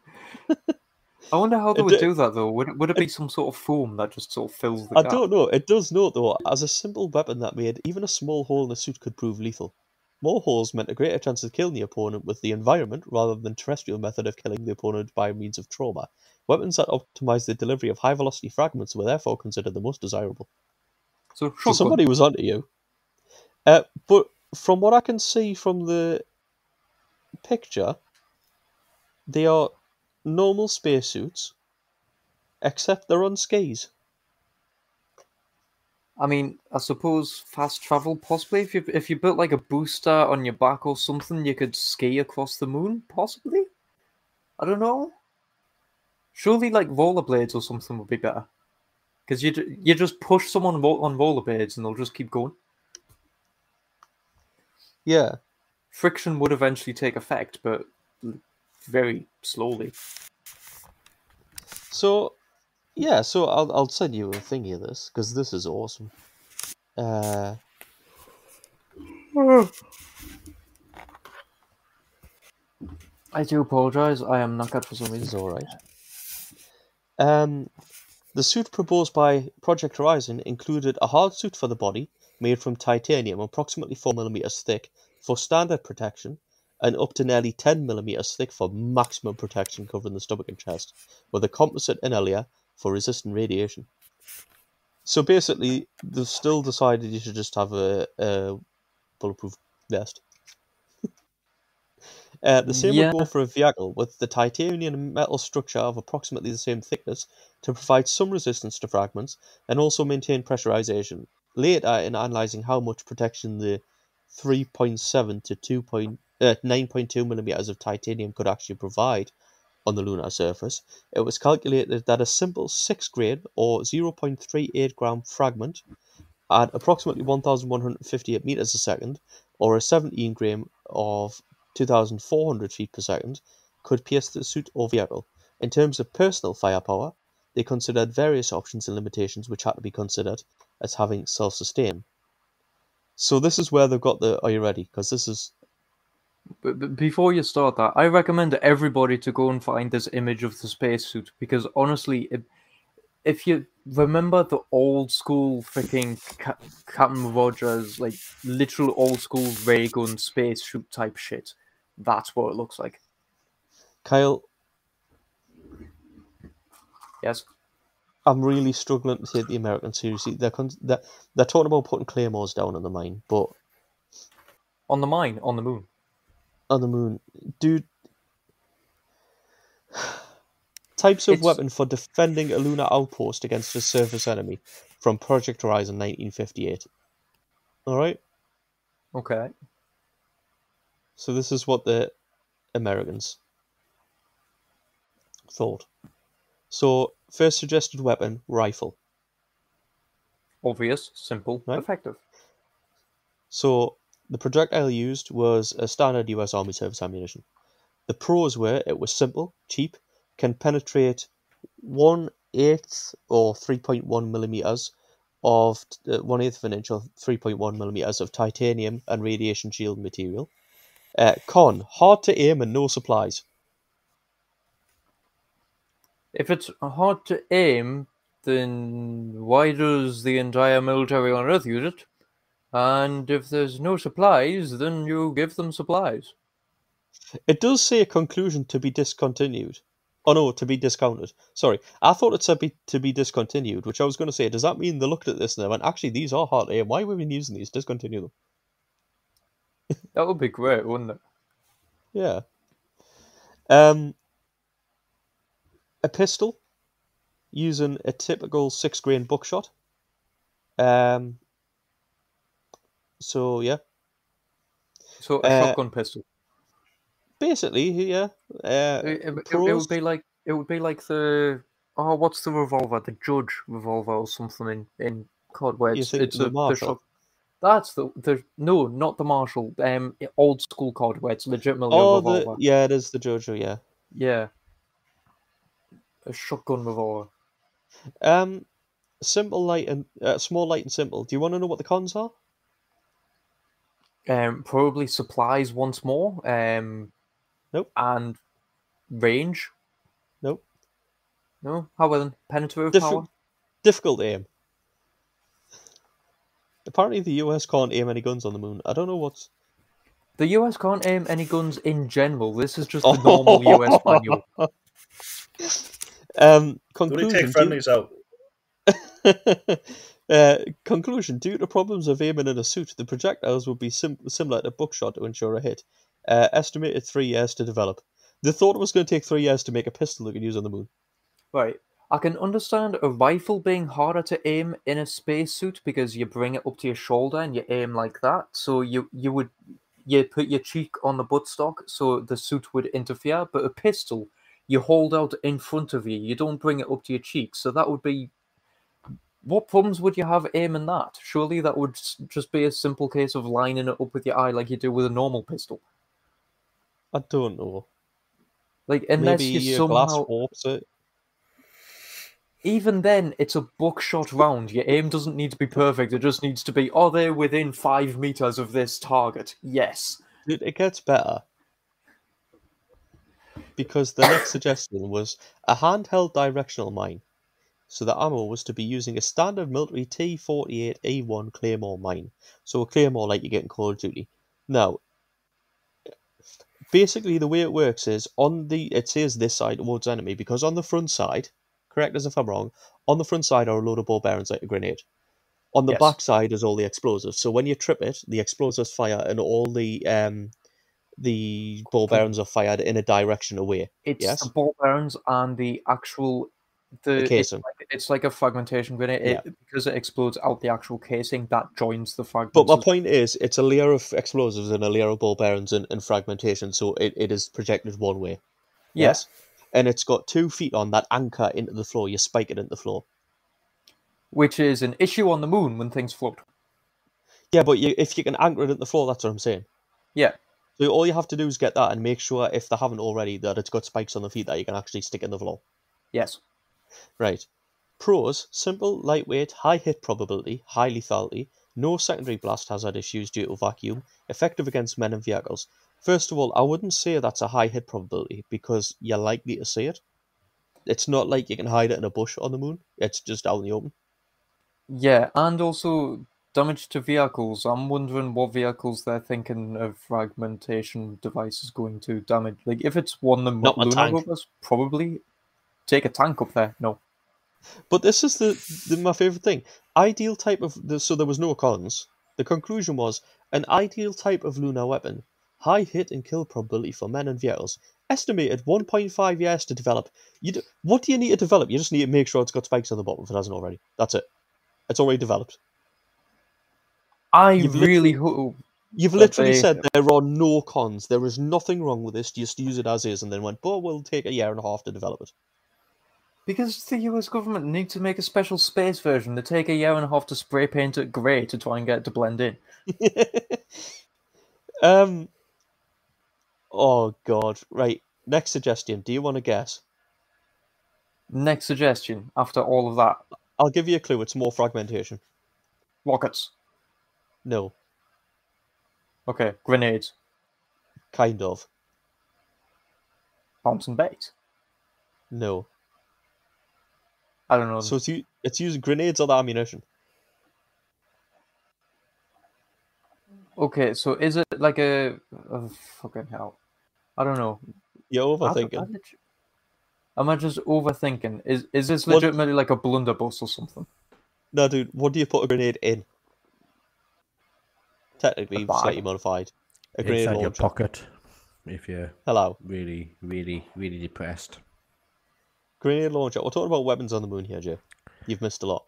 I wonder how they It would do that though. Would it, would it be some sort of foam that just sort of fills the I gap? don't know. It does note, though, as a simple weapon that made even a small hole in a suit could prove lethal. More holes meant a greater chance of killing the opponent with the environment rather than terrestrial method of killing the opponent by means of trauma. Weapons that optimize the delivery of high velocity fragments were therefore considered the most desirable. So, So somebody was onto you. Uh, but from what I can see from the picture, they are normal spacesuits, except they're on skis. I mean, I suppose fast travel possibly. If you if you built like a booster on your back or something, you could ski across the moon. Possibly. I don't know. Surely, like rollerblades or something would be better. Because you you just push someone ro- on rollerblades and they'll just keep going. Yeah. Friction would eventually take effect, but very slowly. So, yeah. So I'll I'll send you a thingy of this because this is awesome. Uh, I do apologize. I am knackered for some reason. all right. Um, the suit proposed by Project Horizon included a hard suit for the body, made from titanium approximately 4 millimeters thick for standard protection, and up to nearly 10 millimeters thick for maximum protection covering the stomach and chest, with a composite inner layer for resistant radiation. So basically, they've still decided you should just have a, a bulletproof vest. Uh, the same Yeah. would go for a vehicle with the titanium metal structure of approximately the same thickness to provide some resistance to fragments and also maintain pressurization. Later, in analysing how much protection the 3.7 to 2. Point, uh, 9.2 millimeters of titanium could actually provide on the lunar surface, it was calculated that a simple 6 grain or 0.38 gram fragment at approximately 1158 meters a second or a 17 gram of 2400 feet per second could pierce the suit or vehicle. In terms of personal firepower, they considered various options and limitations which had to be considered as having self sustain. So this is where they've got the are you ready? Because this is But, but before you start that, I recommend everybody to go and find this image of the spacesuit because honestly, if, if you remember the old school freaking Ca- Captain Rogers, like literal old school ray gun spacesuit type shit, that's what it looks like. Kyle, Yes. I'm really struggling to take the Americans seriously. They're, con- they're they're talking about putting claymores down on the mine, but On the mine, on the moon. On the moon, dude. Types of It's- weapon for defending a lunar outpost against a surface enemy from Project Horizon 1958. All right, Okay. so this is what the Americans thought. So, first suggested weapon rifle. Obvious, simple, Right. effective. So the projectile used was a standard US Army service ammunition. The pros were it was simple, cheap, can penetrate one eighth or three point one millimeters of uh, one eighth of an inch or three point one millimeters of titanium and radiation shield material. Uh, con hard to aim and no supplies. If it's hard to aim, then why does the entire military on Earth use it? And if there's no supplies, then you give them supplies. It does say a conclusion to be discontinued. Oh no, to be discounted. Sorry, I thought it said be, to be discontinued, which I was going to say. Does that mean they looked at this and they went, actually, these are hard aim. Why were we using these? Discontinue them. That would be great, wouldn't it? Yeah. Um. a pistol using a typical six grain buckshot. Um. So yeah, So a Uh, shotgun pistol. basically, yeah. Uh, It, it- it- it would be like it would be like the oh, what's the revolver? The Judge revolver or something in in COD where You it's think it's the a Marshall? shot- That's the the no, not the Marshall. Um, old school COD where it's legitimately oh, a the yeah, it is the Jojo. Yeah. Yeah, a shotgun revolver. Um, simple, light, and uh, small, light, and simple. Do you want to know what the cons are? Um, probably supplies once more. Um, Nope. And range. Nope. No. How well then? Penetrative Different- power. Difficult aim. Apparently, the US can't aim any guns on the moon. I don't know what's. The US can't aim any guns in general. This is just the normal US manual. Um, Don't they conclusion. take due- friendlies out? uh, conclusion: Due to problems of aiming in a suit, the projectiles would be sim- similar to buckshot to ensure a hit. Uh, estimated three years to develop. They thought it was going to take three years to make a pistol they could use on the moon. Right. I can understand a rifle being harder to aim in a spacesuit because you bring it up to your shoulder and you aim like that. So you you would you put your cheek on the buttstock so the suit would interfere. But a pistol, you hold out in front of you. You don't bring it up to your cheek. So that would be. What problems would you have aiming that? Surely that would just be a simple case of lining it up with your eye like you do with a normal pistol. I don't know. Like unless Maybe you somehow warps it. even then, it's a buckshot round. Your aim doesn't need to be perfect. It just needs to be, are they within five meters of this target? Yes. It, it gets better. Because the next suggestion was a handheld directional mine. So the ammo was to be using a standard military T48A1 Claymore mine. So a Claymore like you get in Call of Duty. Now, basically the way it works is on the it says this side towards enemy because on the front side, correct us if I'm wrong, on the front side are a load of ball bearings like a grenade. On the Yes. back side is all the explosives. So when you trip it, the explosives fire and all the um the ball bearings are fired in a direction away. It's Yes. the ball bearings and the actual. The, The it's, casing. like, it's like a fragmentation grenade. It, because it explodes out the actual casing, that joins the fragments. But my point is, it's a layer of explosives and a layer of ball bearings and, and fragmentation, so it, it is projected one way. Yes. And it's got two feet on that anchor into the floor. You spike it into the floor. Which is an issue on the moon when things float. Yeah, but you, if you can anchor it into the floor, that's what I'm saying. Yeah. So all you have to do is get that and make sure, if they haven't already, that it's got spikes on the feet that you can actually stick in the floor. Yes. Right. Pros: simple, lightweight, high hit probability, high lethality, no secondary blast hazard issues due to vacuum, effective against men and vehicles. First of all, I wouldn't say that's a high hit probability because you're likely to see it. It's not like you can hide it in a bush on the moon. It's just out in the open. Yeah, and also damage to vehicles. I'm wondering what vehicles they're thinking of fragmentation device is going to damage. Like, if it's one of the Not lunar rovers, probably take a tank up there. No. But this is the, the my favorite thing. Ideal type of the, so there was no cons. The conclusion was an ideal type of lunar weapon, high hit and kill probability for men and vehicles. Estimated 1.5 years to develop. You do, what do you need to develop? You just need to make sure it's got spikes on the bottom if it hasn't already. That's it. It's already developed. I You've really hope. You've literally they- said there are no cons. There is nothing wrong with this. Just use it as is, and then went, but we'll take a year and a half to develop it. Because the US government need to make a special space version. They take a year and a half to spray paint it grey to try and get it to blend in. um. Oh God! Right. Next suggestion. Do you want to guess? Next suggestion, after all of that I'll give you a clue. It's more fragmentation. rockets. No, Okay, grenades. kind of. Bombs and bait. No. I don't know. So it's u- it's using grenades or the ammunition. Okay, so is it like a, oh, fucking hell? I don't know. You're I I overthinking. Am I just overthinking? Is is this What- legitimately like a blunderbuss or something? No, dude. What do you put a grenade in? Technically, slightly modified. A grenade inside your pocket if you're Hello. really, really, really depressed. Grenade launcher. We're talking about weapons on the moon here, Jay. You've missed a lot.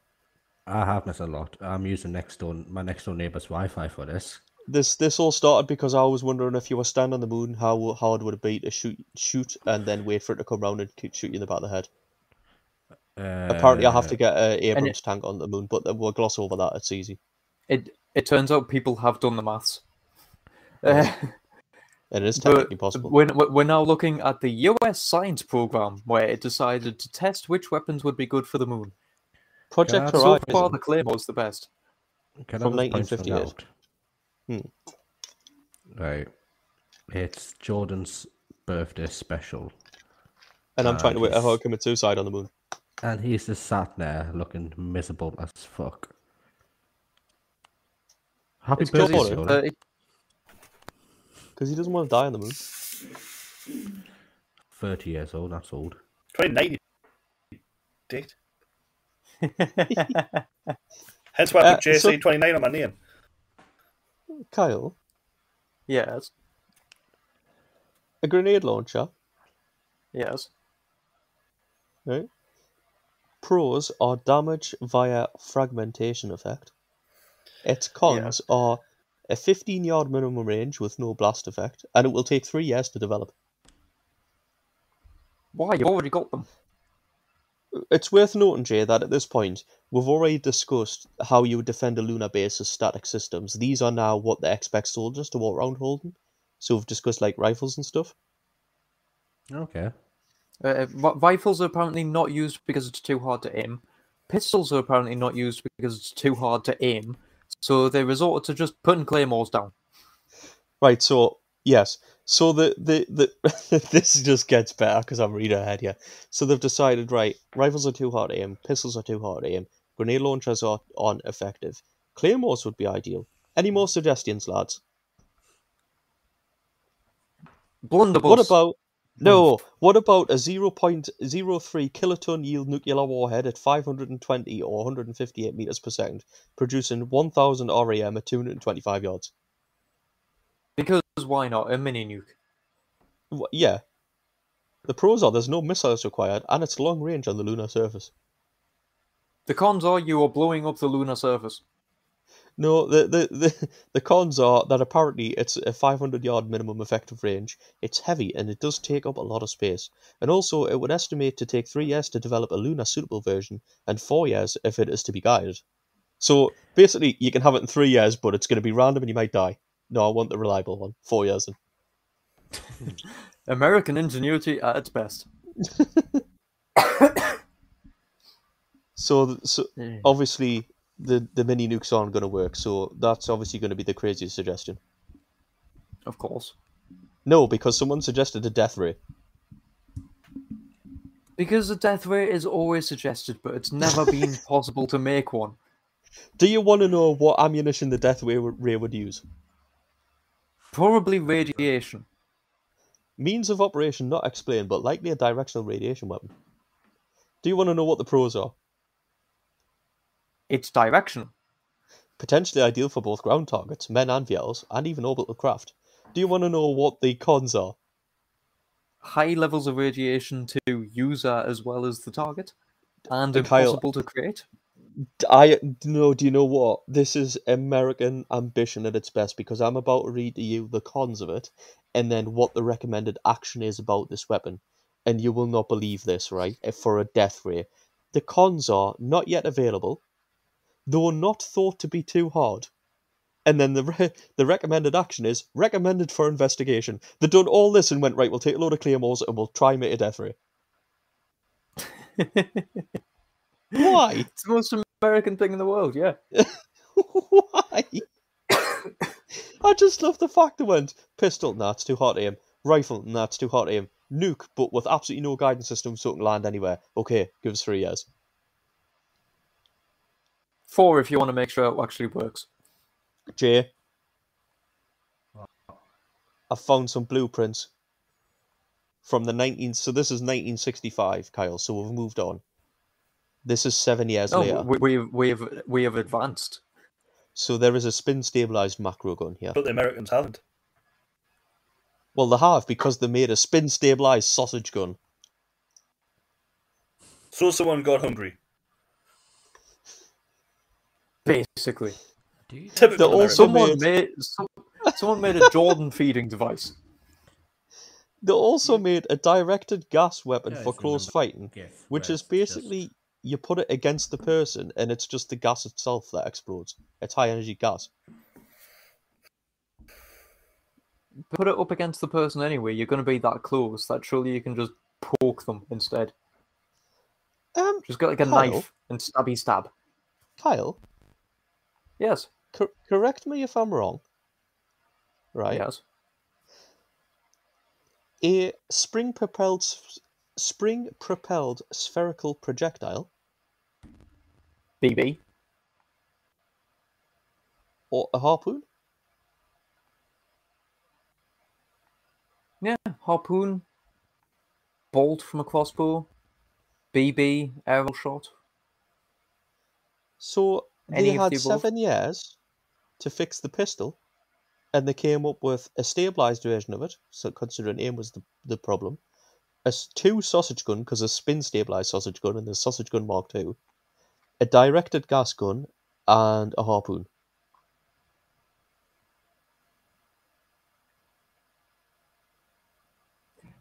I have missed a lot. I'm using next door my next door neighbor's Wi-Fi for this. This this all started because I was wondering if you were standing on the moon, how hard would it be to shoot shoot and then wait for it to come round and shoot you in the back of the head? Uh, Apparently, I have to get an Abrams tank on the moon, but we'll gloss over that. It's easy. It it turns out people have done the maths. Uh, And it is but technically possible. we're, we're now looking at the US science program where it decided to test which weapons would be good for the moon. Project Yeah, So Horizon. far, the Claymore's the best. Can from just 1958. out? Right. It's Jordan's birthday special. and I'm uh, trying to wait out he's- how to commit suicide on the moon. And he's just sat there looking miserable as fuck. Happy It's 'cause birthday, he's he's, Jordan. 30. Because he doesn't want to die on the moon. 30 years old, that's old. 29, Date. Hence why I Uh, put JC so- 29 on my name. Kyle, yes, a grenade launcher, yes. right? Pros are damage via fragmentation effect. Its cons are a 15 yard minimum range with no blast effect, and it will take three years to develop. Why? You've already got them. It's worth noting, Jay, that at this point, we've already discussed how you would defend a lunar base as static systems. These are now what they expect soldiers to walk around holding. So we've discussed like rifles and stuff. Okay. Uh, rifles are apparently not used because it's too hard to aim. Pistols are apparently not used because it's too hard to aim. So they resorted to just putting claymores down. Right, so yes. So the the, the this just gets better because I'm reading ahead here. So they've decided, right, rifles are too hard to aim, pistols are too hard to aim, grenade launchers are aren't effective. Claymores would be ideal. Any more suggestions, lads? Blunderbuss. What about no? What about a 0.03 kiloton yield nuclear warhead at 520 or 158 meters per second, producing 1,000 RAM at 225 yards? Because why not? A mini nuke. Yeah. The pros are there's no missiles required, and it's long range on the lunar surface. The cons are you are blowing up the lunar surface. No, the, the, the, the cons are that apparently it's a 500 yard minimum effective range, it's heavy, and it does take up a lot of space. And also, it would estimate to take three years to develop a lunar suitable version, and four years if it is to be guided. So basically, you can have it in three years, but it's going to be random and you might die. No, I want the reliable one. Four years. In. American ingenuity at its best. So, so obviously, the, the mini nukes aren't going to work, so that's obviously going to be the craziest suggestion. Of course. No, because someone suggested a death ray. Because the death ray is always suggested, but it's never been possible to make one. Do you want to know what ammunition the death ray, ray would use? Probably radiation. Means of operation not explained, but likely a directional radiation weapon. Do you want to know what the pros are? It's directional. Potentially ideal for both ground targets, men and VLs, and even orbital craft. Do you want to know what the cons are? High levels of radiation to user as well as the target, and Uh, Kyle- impossible to create. I no. Do you know what? This is American ambition at its best because I'm about to read to you the cons of it, and then what the recommended action is about this weapon, and you will not believe this, right? For a death ray, the cons are not yet available, though not thought to be too hard, and then the re- the recommended action is recommended for investigation. They've done all this and went right. We'll take a load of claymores and we'll try and make a death ray. Why? It's the most American thing in the world, yeah. Why? I just love the fact they went pistol, nah, it's too hard to aim. Rifle, nah, it's too hard to aim. Nuke, but with absolutely no guidance system, so it can land anywhere. Okay, give us three years. Four if you want to make sure it actually works. Jay, I found some blueprints from the 19. So this is 1965, Kyle. So we've moved on. This is seven years Oh, later. we, we, we have we have advanced. So there is a spin stabilized macro gun here. But the Americans haven't. Well, they have because they made a spin stabilized sausage gun. So someone got hungry. Basically, Typical They're also- someone made- made some, someone made a Jordan feeding device. They also made a directed gas weapon Yeah, for close fighting, GIF, which is it's just- basically you put it against the person and it's just the gas itself that explodes. It's high energy gas. Put it up against the person anyway. You're going to be that close that surely you can just poke them instead. Um, Just got like a Kyle? knife and stabby stab. Kyle, Yes. cor- correct me if I'm wrong. Right? Yes. A spring propelled spring propelled spherical projectile BB. or a harpoon? Yeah. Harpoon. Bolt from a crossbow. BB. Arrow shot. So Any they had the seven years to fix the pistol, and they came up with a stabilized version of it. So considering aim was the, the problem, a two sausage gun because a spin stabilized sausage gun and the sausage gun Mark II, a directed gas gun, and a harpoon.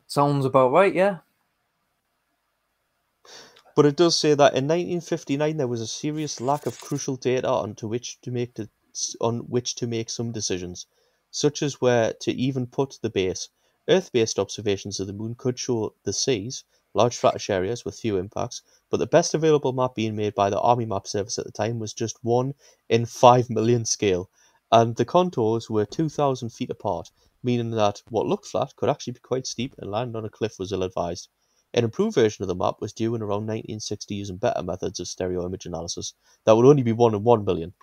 Sounds about right, yeah. But it does say that in 1959 there was a serious lack of crucial data onto which to make the, on which to make some decisions, such as where to even put the base. Earth-based observations of the moon could show the seas, large flattish areas with few impacts, but the best available map being made by the Army Map Service at the time was just one in five million scale, and the contours were 2,000 feet apart, meaning that what looked flat could actually be quite steep and land on a cliff was ill-advised. An improved version of the map was due in around 1960 using better methods of stereo image analysis. That would only be 1 in 1 million.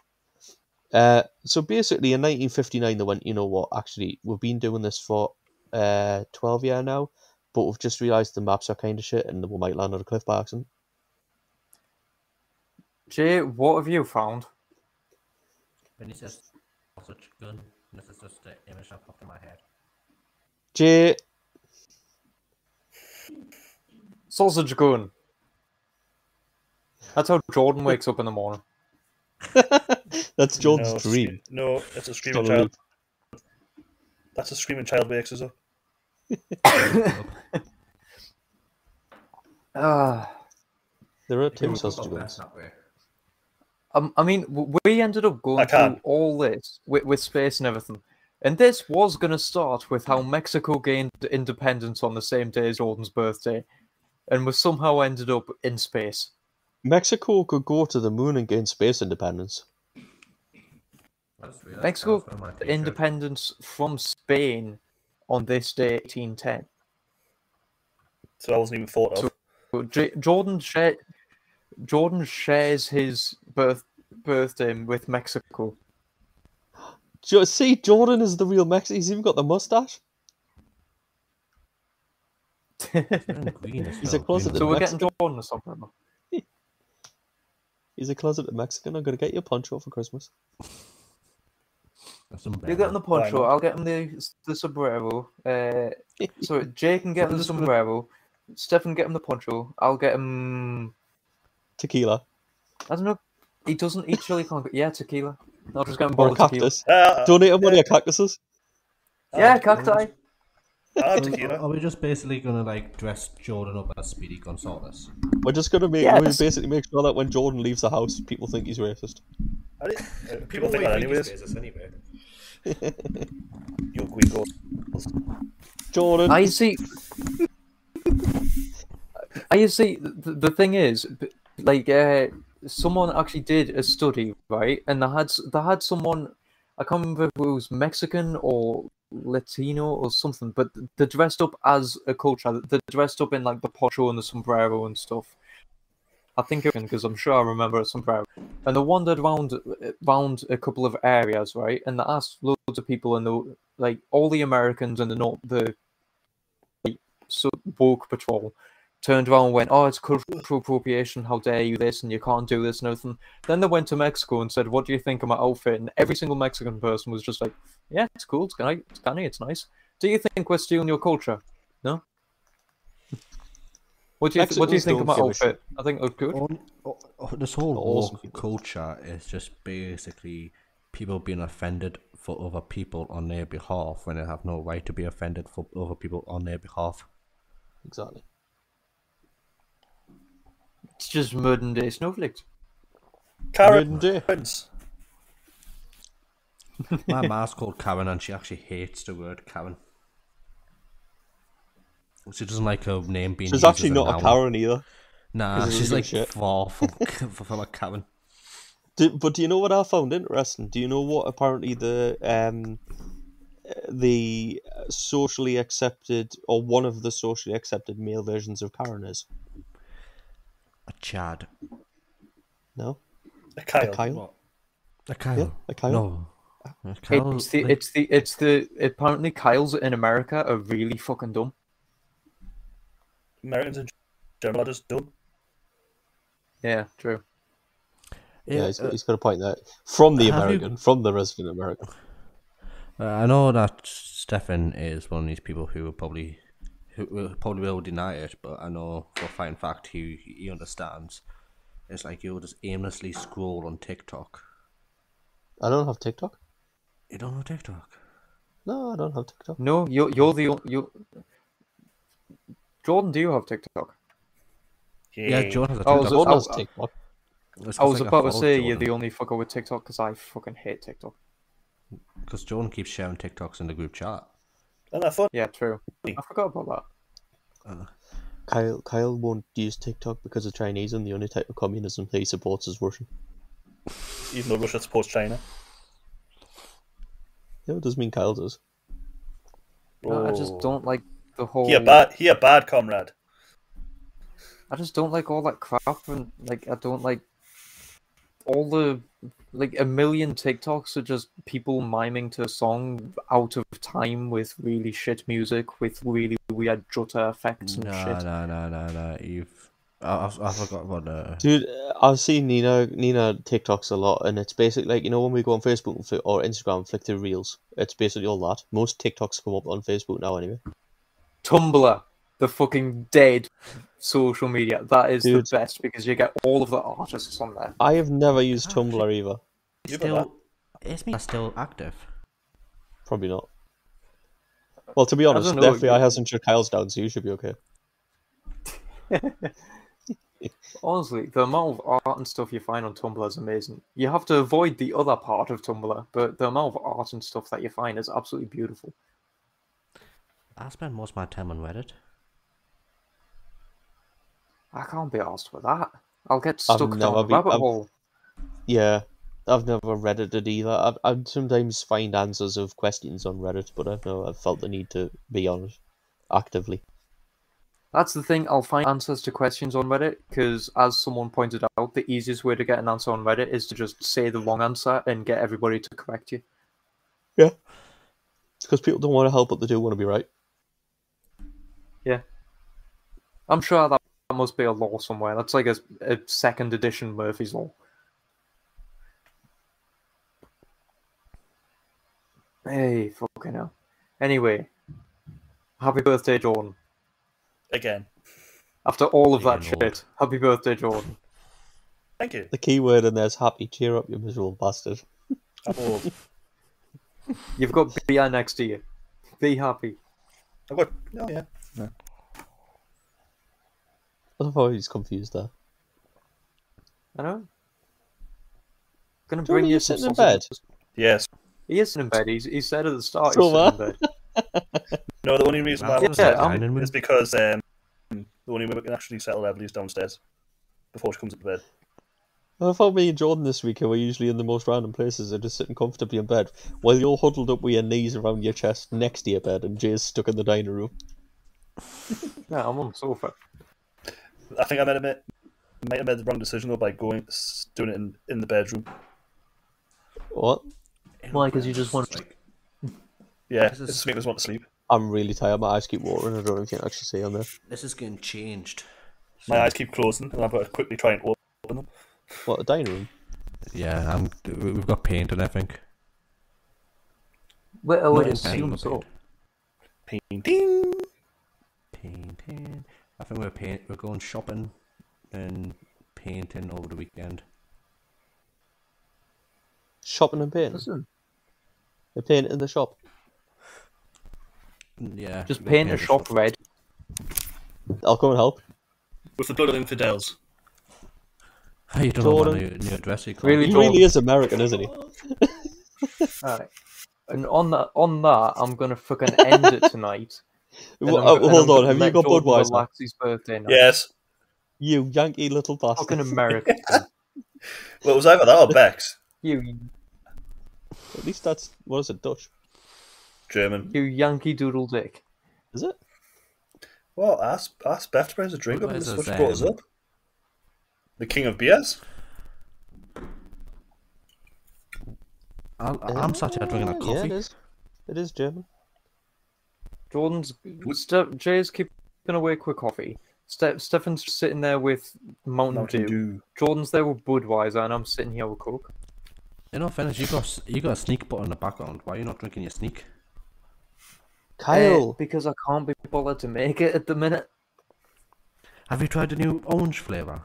Uh, so basically, in 1959, they went, you know what, actually, we've been doing this for uh, 12 years now, but we've just realised the maps are kind of shit and we might land on a cliff by accident. Jay, what have you found? When he says sausage gun, this is just the image that popped in my head. Jay, Sausage gun. That's how Jordan wakes up in the morning. that's Jordan's no, dream. No, that's a screaming Totally. child. That's a screaming child wakes us up. Ah. There are You two can sausage look guns. Um, I mean, we ended up going through all this with, with space and everything. And this was going to start with how Mexico gained independence on the same day as Jordan's birthday. And we somehow ended up in space. Mexico could go to the moon and gain space independence. I Mexico that was one of my the t-shirts. independence from Spain on this day, 1810. So I wasn't even thought of. So- J- Jordan share, Jordan shares his birth birthday with Mexico. See, Jordan is the real Mexican. He's even got the mustache. Wearing green as He's a well, green closeted so we're getting Mexican. Jordan or something. He's a closeted Mexican. I'm gonna get you a poncho for Christmas. That's some You're getting the poncho. I'll get him the the sombrero. Uh, so Jay can get him the Just put- sombrero. Stefan get him the poncho. I'll get him. Tequila I don't know. He doesn't eat chili con. Yeah, tequila. I'll just get him a or a bottle of tequila. cactus. Ah, Donate him one of your cactuses. Yeah, cacti. Ah, Are- tequila. Are we just basically gonna like dress Jordan up as Speedy Gonzalez? We're just gonna make Yes. we basically make sure that when Jordan leaves the house, people think he's racist. I didn't- uh, People think that anyways. anyway. Your green goals. Jordan, I see. I see. The, the thing is, like, uh, someone actually did a study, right? And they had they had someone. I can't remember if it was Mexican or Latino or something, but they're dressed up as a culture. They're dressed up in like the poncho and the sombrero and stuff. I think because I'm sure I remember a sombrero. And they wandered around around uh, a couple of areas, right? And they asked loads of people, and the like all the Americans and the not the like, so woke patrol turned around and went, "Oh, it's cultural appropriation! How dare you this? And you can't do this and everything." Then they went to Mexico and said, "What do you think of my outfit?" And every single Mexican person was just like, "Yeah, it's cool. It's canny. It's canny. It's nice." Do you think we're stealing your culture? No. What do you th- What do you think of my don't give a shit. outfit? I think it looked good. On, oh, oh, this whole Awesome culture is just basically people being offended for other people on their behalf when they have no right to be offended for other people on their behalf. Exactly. It's just modern day snowflakes. Karen. Midday. My ma's called Karen and she actually hates the word Karen. She doesn't like her name being She's used actually not a noun. Karen either. Nah, 'cause it she's like shit. far from, from a Karen. Do, but do you know what I found interesting? Do you know what apparently the um the socially accepted or one of the socially accepted male versions of Karen is? A Chad. No, A a Kyle. Kyle. A Kyle. Yeah, a Kyle. No. A It's the like- it's the it's the apparently Kyles in America are really fucking dumb. Americans in general are just dumb. Yeah, true. Yeah, he's, uh, he's got a point there. From the have you- American, from the resident American. Uh, I know that Stefan is one of these people who will probably who will probably will deny it, but I know for a fine fact he he understands. It's like you'll just aimlessly scroll on TikTok. I don't have TikTok. You don't know TikTok? No, I don't have TikTok. No, you're you're the o- you. Jordan, do you have TikTok? Yeah, Jordan has a I TikTok. was- Jordan I- has I- TikTok. I was about to follow say you're the only fucker with TikTok because I fucking hate TikTok. because Jordan keeps sharing TikToks in the group chat. Isn't that fun? Yeah, true. I forgot about that. Uh, Kyle Kyle won't use TikTok because of Chinese, and the only type of communism he supports is Russian. Even though Russia supports China. Yeah, it does mean Kyle does. No, I just Oh. don't like the whole. He a bad, he a bad comrade. I just don't like all that crap and like I don't like all the like a million TikToks are just people miming to a song out of time with really shit music with really weird jutter effects and No, shit. no, no, no, no. You've I, I, I forgot about uh, Dude, I've seen Nina Nina TikToks a lot, and it's basically like you know when we go on Facebook or Instagram and flick through reels. It's basically all that. Most TikToks come up on Facebook now, anyway. Tumblr, the fucking dead social media. That is Dude. the best because you get all of the artists on there. I have never used Oh, Tumblr either. You got still is me still active. Probably not. Well, to be honest, don't the know, FBI you- hasn't shut Kyle's down, so you should be okay. Honestly, the amount of art and stuff you find on Tumblr is amazing. You have to avoid the other part of Tumblr, but the amount of art and stuff that you find is absolutely beautiful. I spend most of my time on Reddit. I can't be asked for that. I'll get I've stuck down a rabbit I've- hole. Yeah, I've never Reddit it either. I've, I'd sometimes find answers of questions on Reddit, but I've never I've felt the need to be on it actively. That's the thing. I'll find answers to questions on Reddit because, as someone pointed out, the easiest way to get an answer on Reddit is to just say the wrong answer and get everybody to correct you. Yeah, because people don't want to help, but they do want to be right. Yeah, I'm sure that that must be a law somewhere. That's like a, a second edition Murphy's Law. Hey, fucking hell. Anyway, happy birthday, Jordan. Again. After all of that old. shit, happy birthday, Jordan. Thank you. The key word in there is happy. Cheer up, you miserable bastard. I'm old. You've got beer next to you. Be happy. I've got. Oh yeah. I love how he's confused there. I know. Gonna Jordan, bring you you some sitting in bed? Yes. He is in bed. He's, he said at the start So he's sitting in bed. No, the only reason why I Yeah, was yeah, there I'm- dining room. is because um, the only way we can actually settle Everly's downstairs before she comes into bed. I thought me and Jordan this week, who are usually in the most random places, are just sitting comfortably in bed, while you're huddled up with your knees around your chest next to your bed, and Jay's stuck in the dining room. Yeah, I'm on the sofa. I think I might have made, might have made the wrong decision though by going doing it in, in the bedroom. What? Why? Because you just want- To... like- Yeah, This it is- just makes us want to sleep. I'm really tired. My eyes keep watering. I don't know if you can actually see on there. this is getting changed. My eyes keep closing, and I've got to quickly try and open them. What a dining room? Yeah, I'm, we- we've got paint and everything. Oh, well, I would Not assume paint, so. Painting. Painting. I think we're paint, we're going shopping and painting over the weekend. Shopping and painting. Listen, They're painting in the shop. Yeah. just paint a shop red. I'll come and help. With the blood of infidels. You don't know Jordan. what new, new address you call Really He really is American, isn't he? Alright. And on that, on that, I'm gonna fucking end it tonight. Well, I'm uh, hold I'm on, have you got Jordan Budweiser? relax his birthday night. Yes. You Yankee little bastard. Fucking American. Well, it was either that or Beck's. you, At least that's what is it, Dutch? German. you Yankee Doodle Dick. Is it? Well, ask, ask Beth to bring us a drink up and Budweiser's, what she brought us up. The king of beers? I'm, I'm sat here drinking a coffee. Yeah, it is. It is German. Jordan's Ste- Jay's keeping awake with coffee. Ste- Stefan's sitting there with Mountain, Mountain Dew. Dew. Jordan's there with Budweiser, and I'm sitting here with Coke. In all fairness, you got you got a sneak button in the background. Why are you not drinking your sneak? Uh, Kyle, because I can't be bothered to make it at the minute. Have you tried the new orange flavour?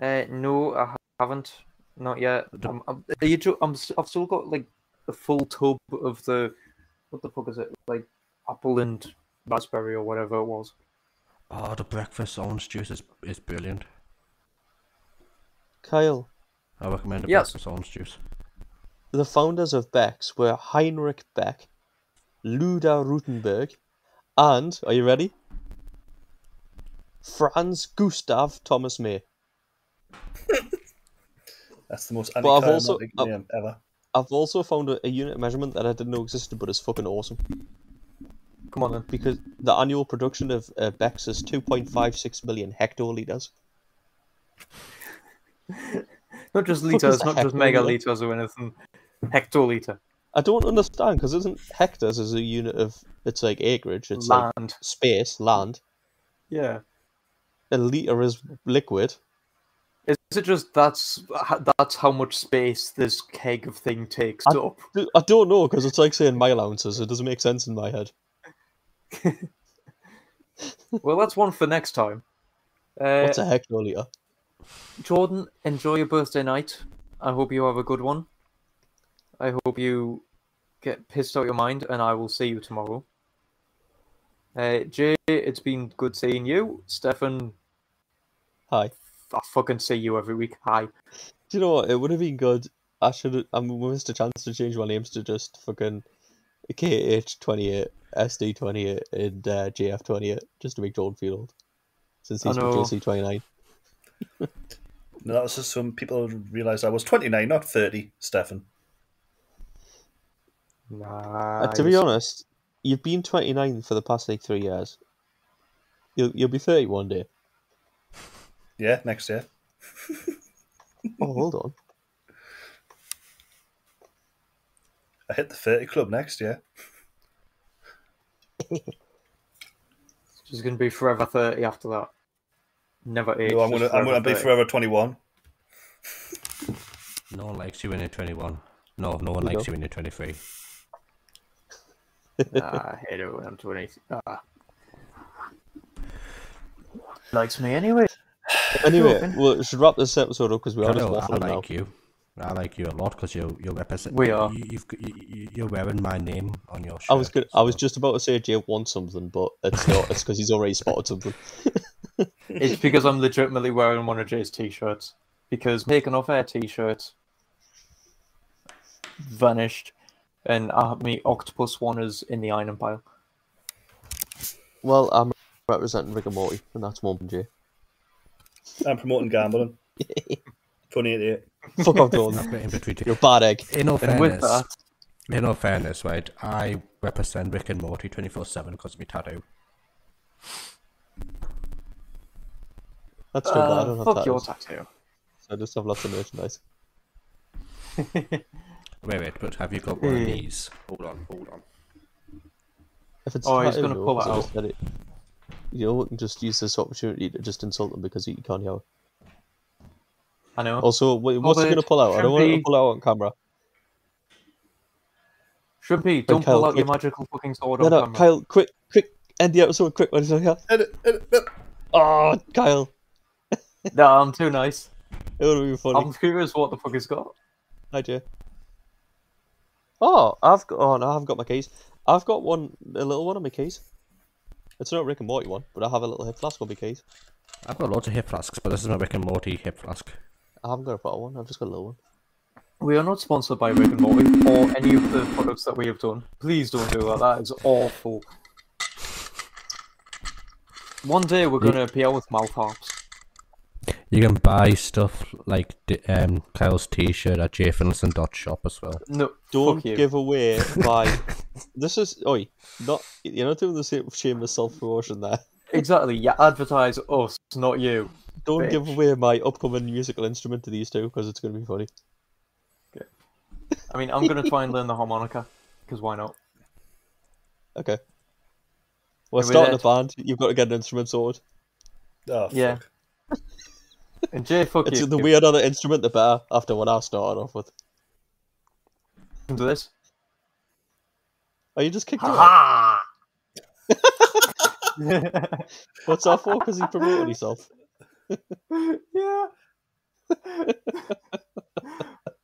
Uh, no, I haven't. Not yet. The- I'm, I'm, are you jo- I'm, s- I've still got like a full tub of the what the fuck is it? Like apple and raspberry or whatever it was. Oh, the breakfast orange juice is, is brilliant. Kyle. I recommend the Yes. breakfast orange juice. The founders of Beck's were Heinrich Beck, Lüder Rutenberg, and are you ready? Franz Gustav Thomas May. That's the most But I've also- anticlimactic name ever. I've also found a, a unit of measurement that I didn't know existed, but it's fucking awesome. Come on then. Because the annual production of uh, Beck's is 2.56 million hectoliters. Not just liters, not just hectoliter? megaliters or anything. Hectoliter. I don't understand because isn't hectares as a unit of it's like acreage, it's like Land. space, land. Yeah. A liter is liquid. Is it just that's that's how much space this keg of thing takes I- up? I don't know because it's like saying mile ounces. It doesn't make sense in my head. Well, that's one for next time. Uh, What's a hectoliter? Jordan, enjoy your birthday night. I hope you have a good one. I hope you get pissed out your mind, and I will see you tomorrow. Uh, Jay, it's been good seeing you. Stefan, Hi. I fucking see you every week. Hi. Do you know what? It would have been good. I should have. I missed a chance to change my names to just fucking KH28, SD28, and uh, JF28, just to make Jordan feel old. Since I he's from know. JC29. No, that was just some people realised I was 29, not 30, Stefan. Nice. To be honest, you've been 29 for the past like three years. You'll you'll be 30 one day. Yeah, next year. Oh, hold on. I hit the 30 club next year. She's gonna be forever thirty after that. Never age. No, I'm gonna, I'm gonna be 30. forever 21. No one likes you when you're 21. No, no one You likes go. you when you're 23. Ah, I hate it when I'm 20. Ah. Likes me anyway. Anyway, well, we should wrap this episode up because we are just Hello, I waffling now. like you. I like you a lot because you you represent. We are. You, you've, you, you- you're wearing my name on your shirt. I was good. I was just about to say Jay wants something, but it's not. It's because he's already spotted something. It's because I'm legitimately wearing one of Jay's t-shirts. Because taking off air t-shirt vanished, and I have me octopus one is in the iron pile. Well, I'm representing Rick and Morty, and that's one from Jay. I'm promoting gambling. 2088. Fuck off, Jordan. I've got in between. You're a bad egg. In all And with fairness, that, in all fairness, right, I represent Rick and Morty 24 7 because of my tattoo. That's too bad. I don't uh, have fuck your tattoos. tattoo. I just have lots of merchandise. Wait, wait, but have you got one of Hmm. these? Hold on, hold on. If it's Oh, he's gonna pull it 'cause I just out. it. You know, can just use this opportunity to just insult him because you can't hear. I know. Also, wait, what's he going to pull out? I don't want him to pull out on camera. Shrimpy, don't Kyle, pull out your magical fucking sword No, on no, camera. Kyle, quick, quick, End the episode quick when he's like, that. Edit, edit, edit. oh, Kyle. No, I'm too nice. It would be funny. I'm curious what the fuck he's got. Hi, Jay. Oh, I've got. Oh no, I haven't got my keys. I've got one, a little one on my keys. It's not Rick and Morty one, but I have a little hip flask on my keys. I've got loads of hip flasks, but this is my Rick and Morty hip flask. I haven't got a bottle one. I've just got a little one. We are not sponsored by Rick and Morty or any of the products that we have done. Please don't do that. That is awful. One day we're going to appear with mouth harps. You can buy stuff like um, Kyle's t-shirt at jfinlinson.shop as well. No, Don't give away my. this is oi, not you're not doing the same shameless self promotion there. Exactly. You advertise us, not you. Don't give away my upcoming musical instrument to these two because it's going to be funny. Okay. I mean, I'm going to try and learn the harmonica because why not? Okay. We're starting a band. You've got to get an instrument sorted. Oh, Yeah. Fuck. And Jay, fuck It's you. the weird other instrument, the better. After what I started off with. Do this. Oh, you just kicked it. off? Ha! What's that for? Because he promoted himself. yeah.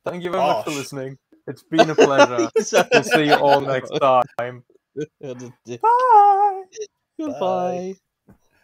Thank you very much for listening. It's been a pleasure. we'll see you all next time. Goodbye. Bye. Goodbye.